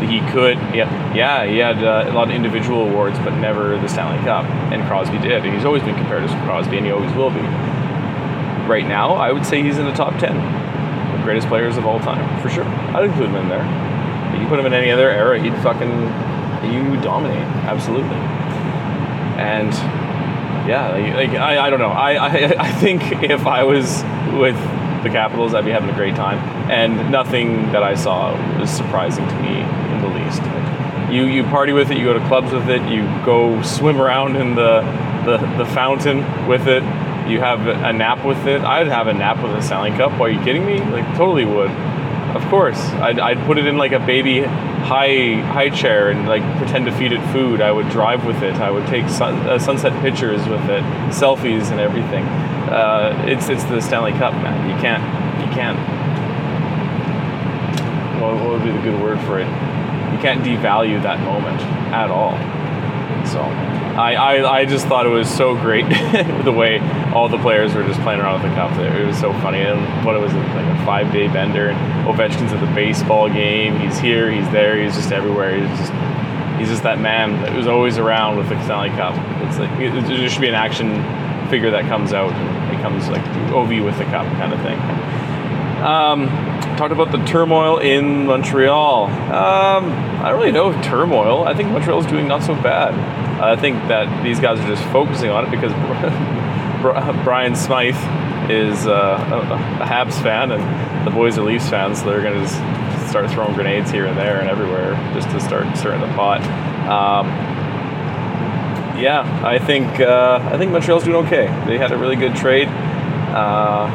He could, yeah, yeah, he had uh, a lot of individual awards, but never the Stanley Cup. And Crosby did. And he's always been compared to Crosby, and he always will be. Right now, I would say he's in the top ten greatest players of all time, for sure. I'd include him in there. You put him in any other era, he'd fucking, you'd dominate, absolutely. And yeah, like, I, I don't know. I, I, I think if I was with the Capitals, I'd be having a great time. And nothing that I saw was surprising to me in the least. You, you party with it, you go to clubs with it, you go swim around in the, the, the fountain with it, you have a nap with it. I'd have a nap with a Stanley Cup. Are you kidding me? Like, totally would. Of course, I'd, I'd put it in like a baby high high chair and like pretend to feed it food. I would drive with it. I would take sun, uh, sunset pictures with it, selfies and everything. Uh, it's it's the Stanley Cup, man. You can't you can't. What, what would be the good word for it? You can't devalue that moment at all. So I, I, I just thought it was so great the way all the players were just playing around with the cup there. It was so funny. And what it was like a five day bender. And Ovechkin's at the baseball game. He's here. He's there. He's just everywhere. He's just he's just that man that was always around with the Stanley Cup. It's like it, it- there should be an action figure that comes out and it comes like OV with the cup kind of thing. Um, talked about the turmoil in Montreal. Um, I don't really know if turmoil. I think Montreal's doing not so bad. I think that these guys are just focusing on it because Brian Smythe is uh, a, Habs fan and the boys are Leafs fans, so they're going to just start throwing grenades here and there and everywhere just to start stirring the pot. Um, yeah, I think uh, I think Montreal's doing okay. They had a really good trade. Uh,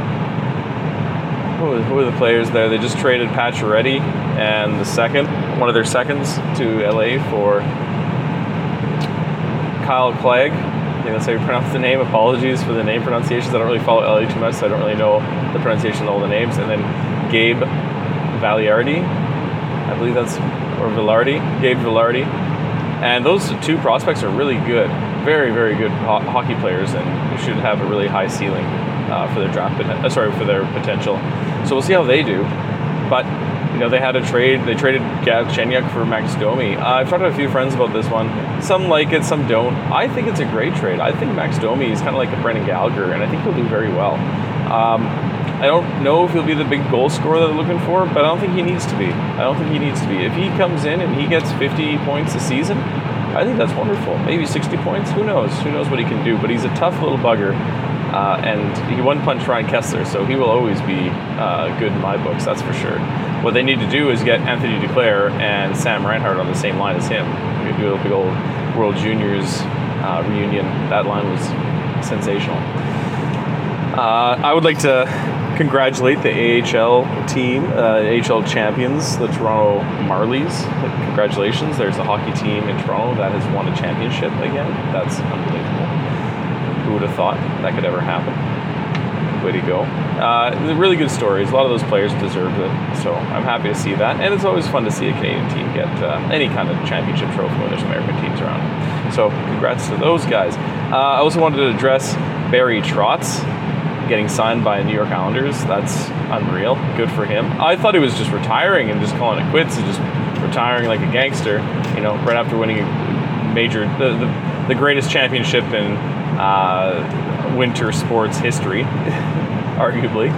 who were the players there? They just traded Pacioretty and the second, one of their seconds, to LA for Kyle Clegg. I think that's how you pronounce the name. Apologies for the name pronunciations. I don't really follow LA too much, so I don't really know the pronunciation of all the names. And then Gabe Valiardi, I believe that's, or Vilardi, Gabe Vilardi. And those two prospects are really good, very, very good ho- hockey players, and should have a really high ceiling uh, for their draft, uh, sorry, for their potential. So we'll see how they do. But you know, they had a trade. They traded Chenyuk for Max Domi. Uh, I've talked to a few friends about this one. Some like it, some don't. I think it's a great trade. I think Max Domi is kind of like a Brendan Gallagher, and I think he'll do very well. Um, I don't know if he'll be the big goal scorer that they're looking for, but I don't think he needs to be. I don't think he needs to be. If he comes in and he gets 50 points a season, I think that's wonderful. Maybe 60 points. Who knows? Who knows what he can do? But he's a tough little bugger. Uh, and he one punch Ryan Kesler, so he will always be uh, good in my books, that's for sure. What they need to do is get Anthony Duclair and Sam Reinhart on the same line as him. We do a big old World Juniors uh, reunion. That line was sensational. Uh, I would like to congratulate the AHL team, uh, AHL champions, the Toronto Marlies. Congratulations! There's a hockey team in Toronto that has won a championship again. That's unbelievable. Who would have thought that could ever happen? Way to go. Uh, really good stories. A lot of those players deserve it. So I'm happy to see that. And it's always fun to see a Canadian team get uh, any kind of championship trophy when there's American teams around. So congrats to those guys. Uh, I also wanted to address Barry Trotz getting signed by New York Islanders. That's unreal. Good for him. I thought he was just retiring and just calling it quits and just retiring like a gangster, you know, right after winning a major, the, the, the greatest championship in uh, winter sports history, arguably.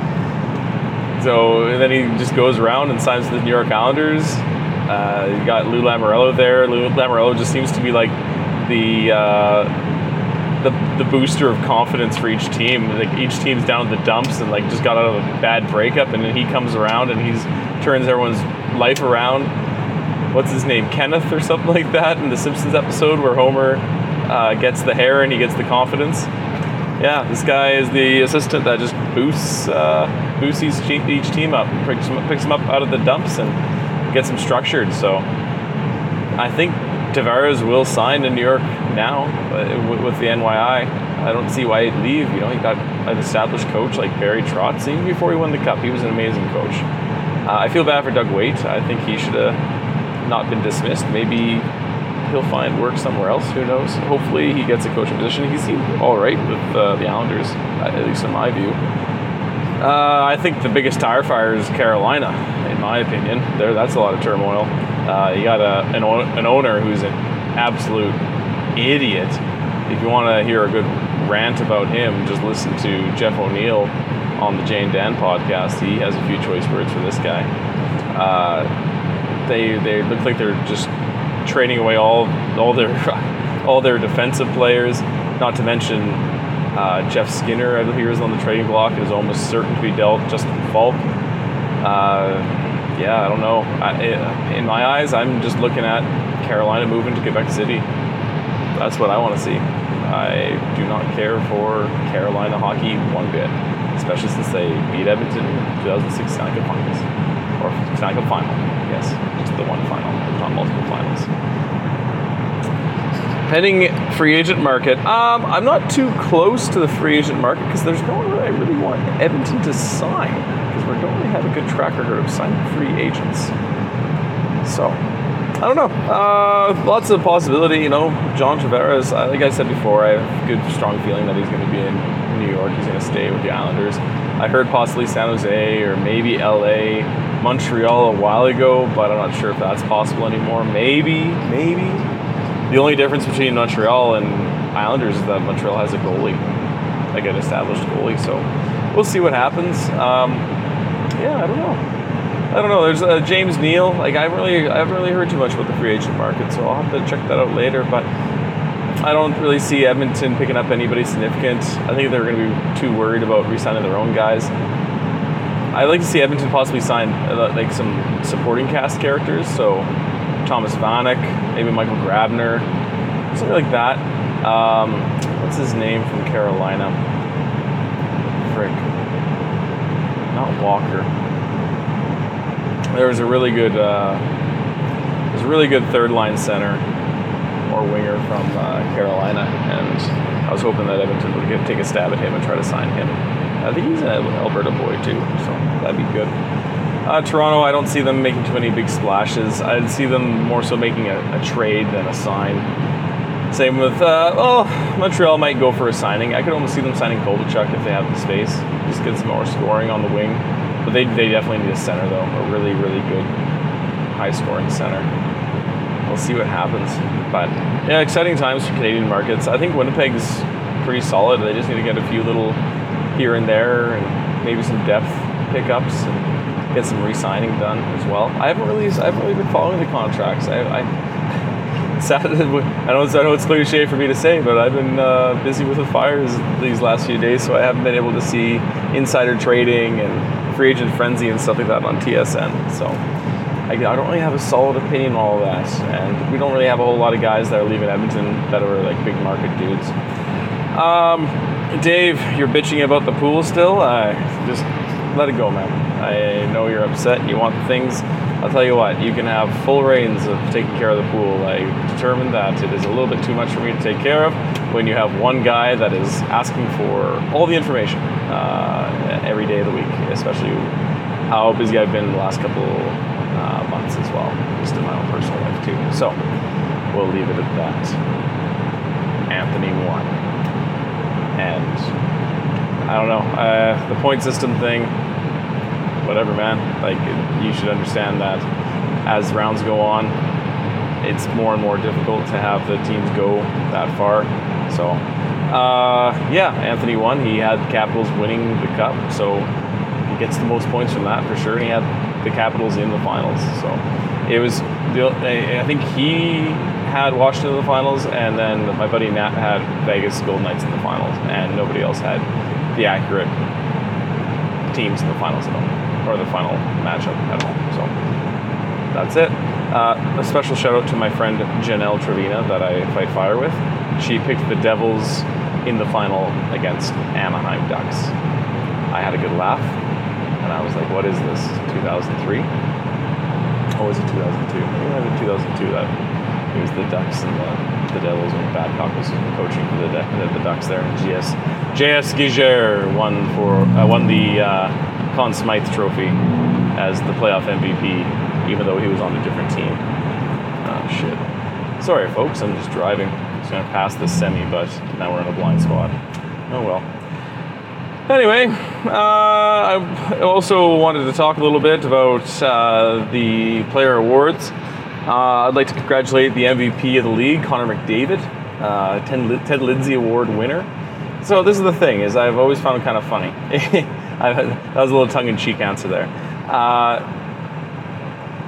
So then he just goes around and signs the New York Islanders. Uh, you got Lou Lamoriello there. Lou Lamoriello just seems to be like the uh, the, the booster of confidence for each team. Like each team's down in the dumps and like just got out of a bad breakup, and then he comes around and he's turns everyone's life around. What's his name, Kenneth or something like that, in the Simpsons episode where Homer uh, gets the hair and he gets the confidence. Yeah, this guy is the assistant that just boosts uh, boosts each, each team up, picks them, picks them up out of the dumps and gets them structured. So I think Tavares will sign in New York now with, with the NYI. I don't see why he'd leave. You know, he got an established coach like Barry Trotz. Even before he won the cup, he was an amazing coach. Uh, I feel bad for Doug Weight. I think he should have not been dismissed. Maybe he'll find work somewhere else. Who knows? Hopefully, he gets a coaching position. He seemed all right with uh, the Islanders, at least in my view. Uh, I think the biggest tire fire is Carolina, in my opinion. There, that's a lot of turmoil. Uh, you got a, an, an owner who's an absolute idiot. If you want to hear a good rant about him, just listen to Jeff O'Neill on the Jane Dan podcast. He has a few choice words for this guy. Uh, they they look like they're just trading away all all their all their defensive players. Not to mention uh, Jeff Skinner, I hear, is on the trading block and is almost certain to be dealt. Justin Faulk. Uh, yeah, I don't know. I, in my eyes, I'm just looking at Carolina moving to Quebec City. That's what I want to see. I do not care for Carolina hockey one bit, especially since they beat Edmonton in 2006 Stanley Cup Finals. Or Stanley Cup Final, yes. Just the one final, multiple finals. Pending free agent market. Um, I'm not too close to the free agent market because there's no one I really want Edmonton to sign because we don't really have a good track record of signing free agents. So, I don't know. Uh, lots of possibility. You know, John Tavares. uh, Like I said before, I have a good, strong feeling that he's going to be in New York. He's going to stay with the Islanders. I heard possibly San Jose or maybe LA, Montreal a while ago, but I'm not sure if that's possible anymore. Maybe, maybe. The only difference between Montreal and Islanders is that Montreal has a goalie, like an established goalie. So we'll see what happens. Um, yeah, I don't know. I don't know. There's uh, James Neal. Like I really, I haven't really heard too much about the free agent market, so I'll have to check that out later. But I don't really see Edmonton picking up anybody significant. I think they're going to be too worried about re-signing their own guys. I'd like to see Edmonton possibly sign uh, like some supporting cast characters. So Thomas Vanek, maybe Michael Grabner, something like that. Um, what's his name from Carolina? Frick. Not Walker. There was a really good, uh, there's a really good third line center or winger from uh, Carolina, and I was hoping that Edmonton would get, take a stab at him and try to sign him. I think he's an Alberta boy too, so that'd be good. Uh, Toronto, I don't see them making too many big splashes. I'd see them more so making a, a trade than a sign. Same with, uh, oh, Montreal might go for a signing. I could almost see them signing Kovalchuk if they have the space. Just get some more scoring on the wing. But they, they definitely need a center, though. A really, really good high scoring center. We'll see what happens. But yeah, exciting times for Canadian markets. I think Winnipeg's pretty solid. They just need to get a few little here and there and maybe some depth pickups and get some re-signing done as well. I haven't really I haven't really been following the contracts. I, I sad. I know it's I don't know it's cliche for me to say, but I've been uh, busy with the fires these last few days, so I haven't been able to see insider trading and free agent frenzy and stuff like that on TSN. So I, I don't really have a solid opinion on all of that, and we don't really have a whole lot of guys that are leaving Edmonton that are like big market dudes. Um, Dave, you're bitching about the pool still. Uh, just let it go, man. I know you're upset. You want things. I'll tell you what. You can have full reins of taking care of the pool. I determined that it is a little bit too much for me to take care of when you have one guy that is asking for all the information uh, every day of the week, especially how busy I've been the last couple uh, months as well, just in my own personal life too. So we'll leave it at that. Anthony won, and I don't know uh, the point system thing. Whatever, man. Like you should understand that as rounds go on, it's more and more difficult to have the teams go that far. So, uh, yeah, Anthony won. He had Capitals winning the cup, so he gets the most points from that for sure. And he had the Capitals in the finals, so it was. I think he had Washington in the finals, and then my buddy Matt had Vegas Golden Knights in the finals, and nobody else had the accurate teams in the finals at all, or the final matchup at all. So that's it. Uh, a special shout out to my friend Janelle Trevina that I fight fire with. She picked the Devils in the final against Anaheim Ducks. I had a good laugh, like, "What is this? 2003? Or was it 2002? Maybe it was 2002 that it was the Ducks and the, the Devils when Babcock was coaching for the, the, the Ducks there. And GS JS Giguere won for uh, won the uh, Conn Smythe Trophy as the playoff MVP, even though he was on a different team. Oh shit. Sorry, folks. I'm just driving. Just gonna pass this semi, but now we're in a blind spot. Oh well. Anyway, uh, I also wanted to talk a little bit about uh, the player awards. Uh, I'd like to congratulate the MVP of the league, Connor McDavid, uh, Ted, Lindsay Award winner. So this is the thing: is I've always found it kind of funny. That was a little tongue-in-cheek answer there. Uh,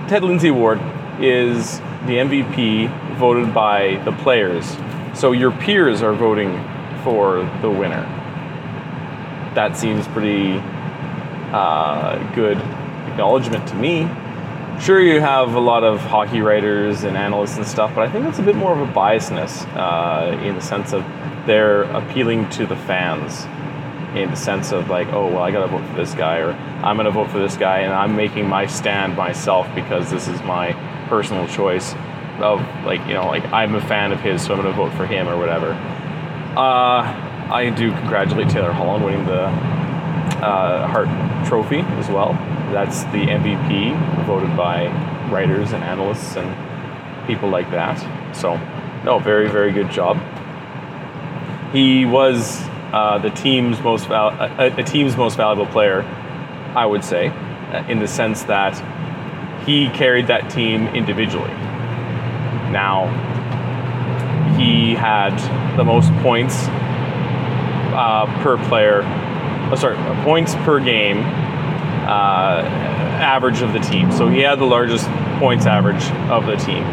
Ted Lindsay Award is the MVP voted by the players. So your peers are voting for the winner. That seems pretty uh, good acknowledgement to me. Sure, you have a lot of hockey writers and analysts and stuff, but I think that's a bit more of a biasness uh, in the sense of they're appealing to the fans in the sense of like, oh well, I gotta vote for this guy, or I'm gonna vote for this guy, and I'm making my stand myself because this is my personal choice of like, you know, like I'm a fan of his, so I'm gonna vote for him or whatever. Uh, I do congratulate Taylor Hall on winning the uh, Hart Trophy as well. That's the MVP voted by writers and analysts and people like that. So, no, very, very good job. He was uh, the team's most val- a, a team's most valuable player, I would say, uh, in the sense that he carried that team individually. Now, he had the most points uh, per player, oh, sorry, points per game uh, average of the team. So he had the largest points average of the team.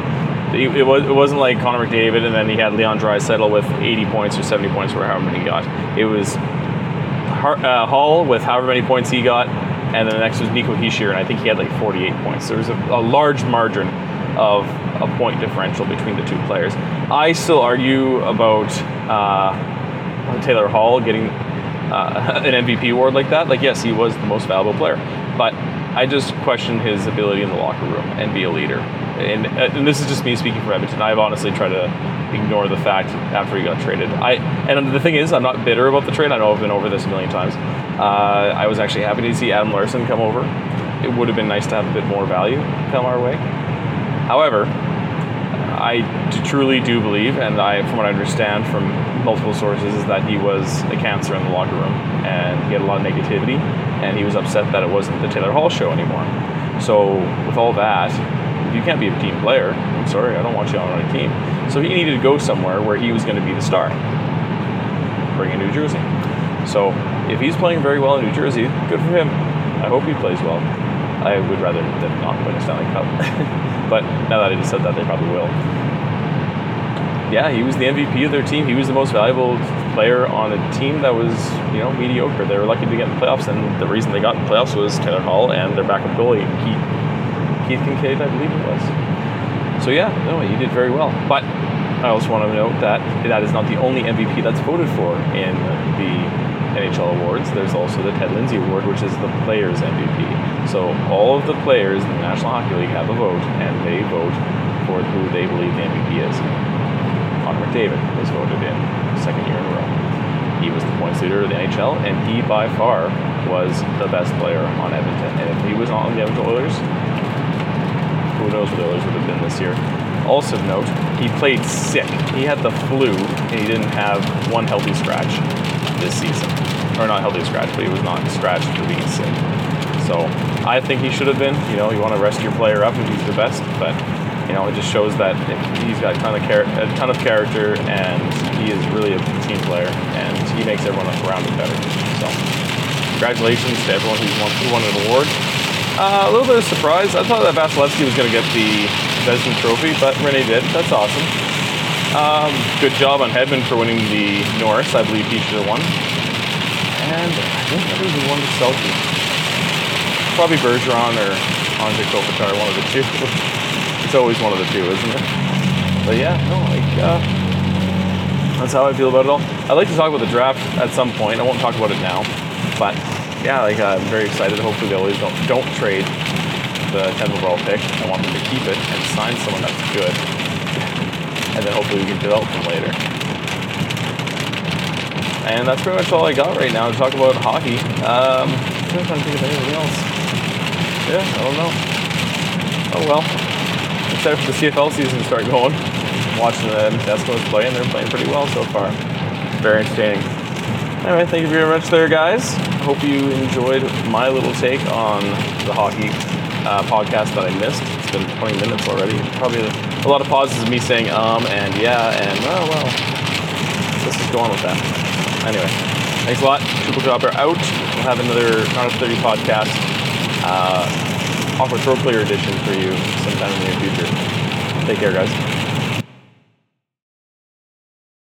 It, it, was, it wasn't like Connor McDavid and then he had Leon Draisaitl with 80 points or 70 points or however many he got. It was Har- uh, Hall with however many points he got, and then the next was Nico Hischier, and I think he had like 48 points. There was a, a large margin of a point differential between the two players. I still argue about uh, Taylor Hall getting uh, an MVP award like that. Like, yes, he was the most valuable player, but I just question his ability in the locker room and be a leader. And, uh, and this is just me speaking for Edmonton. I've honestly tried to ignore the fact after he got traded. I and the thing is, I'm not bitter about the trade. I know I've been over this a million times. Uh, I was actually happy to see Adam Larsson come over. It would have been nice to have a bit more value come our way. However, I d- truly do believe, and I, from what I understand from multiple sources, is that he was a cancer in the locker room, and he had a lot of negativity, and he was upset that it wasn't the Taylor Hall show anymore. So, with all that, you can't be a team player. I'm sorry, I don't want you on my team. So he needed to go somewhere where he was going to be the star. Bring in New Jersey. So if he's playing very well in New Jersey, good for him. I hope he plays well. I would rather than not win a Stanley Cup. but now that I just said that, they probably will. Yeah, he was the MVP of their team. He was the most valuable player on a team that was, you know, mediocre. They were lucky to get in the playoffs, and the reason they got in the playoffs was Taylor Hall and their backup goalie, Keith, Keith Kinkaid, I believe it was. So yeah, no, he did very well. But I also want to note that that is not the only MVP that's voted for in the NHL awards. There's also the Ted Lindsay Award, which is the players' MVP. So all of the players in the National Hockey League have a vote, and they vote for who they believe the MVP is. Connor McDavid was voted in second year in a row. He was the points leader of the NHL, and he by far was the best player on Edmonton. And if he was not on the Edmonton Oilers, who knows what the Oilers would have been this year. Also note, he played sick. He had the flu, and he didn't have one healthy scratch this season. Or not healthy scratch, but he was not scratched for being sick. So I think he should have been. You know, you want to rest your player up if he's the best, but you know, it just shows that he's got a ton of char- a ton of character, and he is really a team player, and he makes everyone around him better. So, congratulations to everyone who's won, who won an award. Uh, a little bit of surprise. I thought that Vasilevskiy was going to get the Vezina Trophy, but Rinne did. That's awesome. Um, good job on Hedman for winning the Norris. I believe he should have won. And I think that was one to Selke. Probably Bergeron or Andre Kopitar, one of the two. it's always one of the two, isn't it? But yeah, no, like uh, that's how I feel about it all. I'd like to talk about the draft at some point. I won't talk about it now, but yeah, like uh, I'm very excited. Hopefully, they Oilers don't don't trade the 10th overall pick. I want them to keep it and sign someone that's good, and then hopefully we can develop them later. And that's pretty much all I got right now to talk about hockey. Um, I'm trying to think of anything else. Yeah, I don't know. Oh well. Excited for the CFL season to start going. Watching the Eskimos play, and they're playing pretty well so far. Very entertaining. Anyway, thank you very much there, guys. Hope you enjoyed my little take on the hockey uh, podcast that I missed. It's been 20 minutes already. Probably a lot of pauses of me saying um and yeah and oh well. Let's just go on with that. Anyway, thanks a lot. Triple Dropper out. We'll have another Not 30 podcast, uh, Awkward Throw Clear edition for you sometime in the near future. Take care, guys.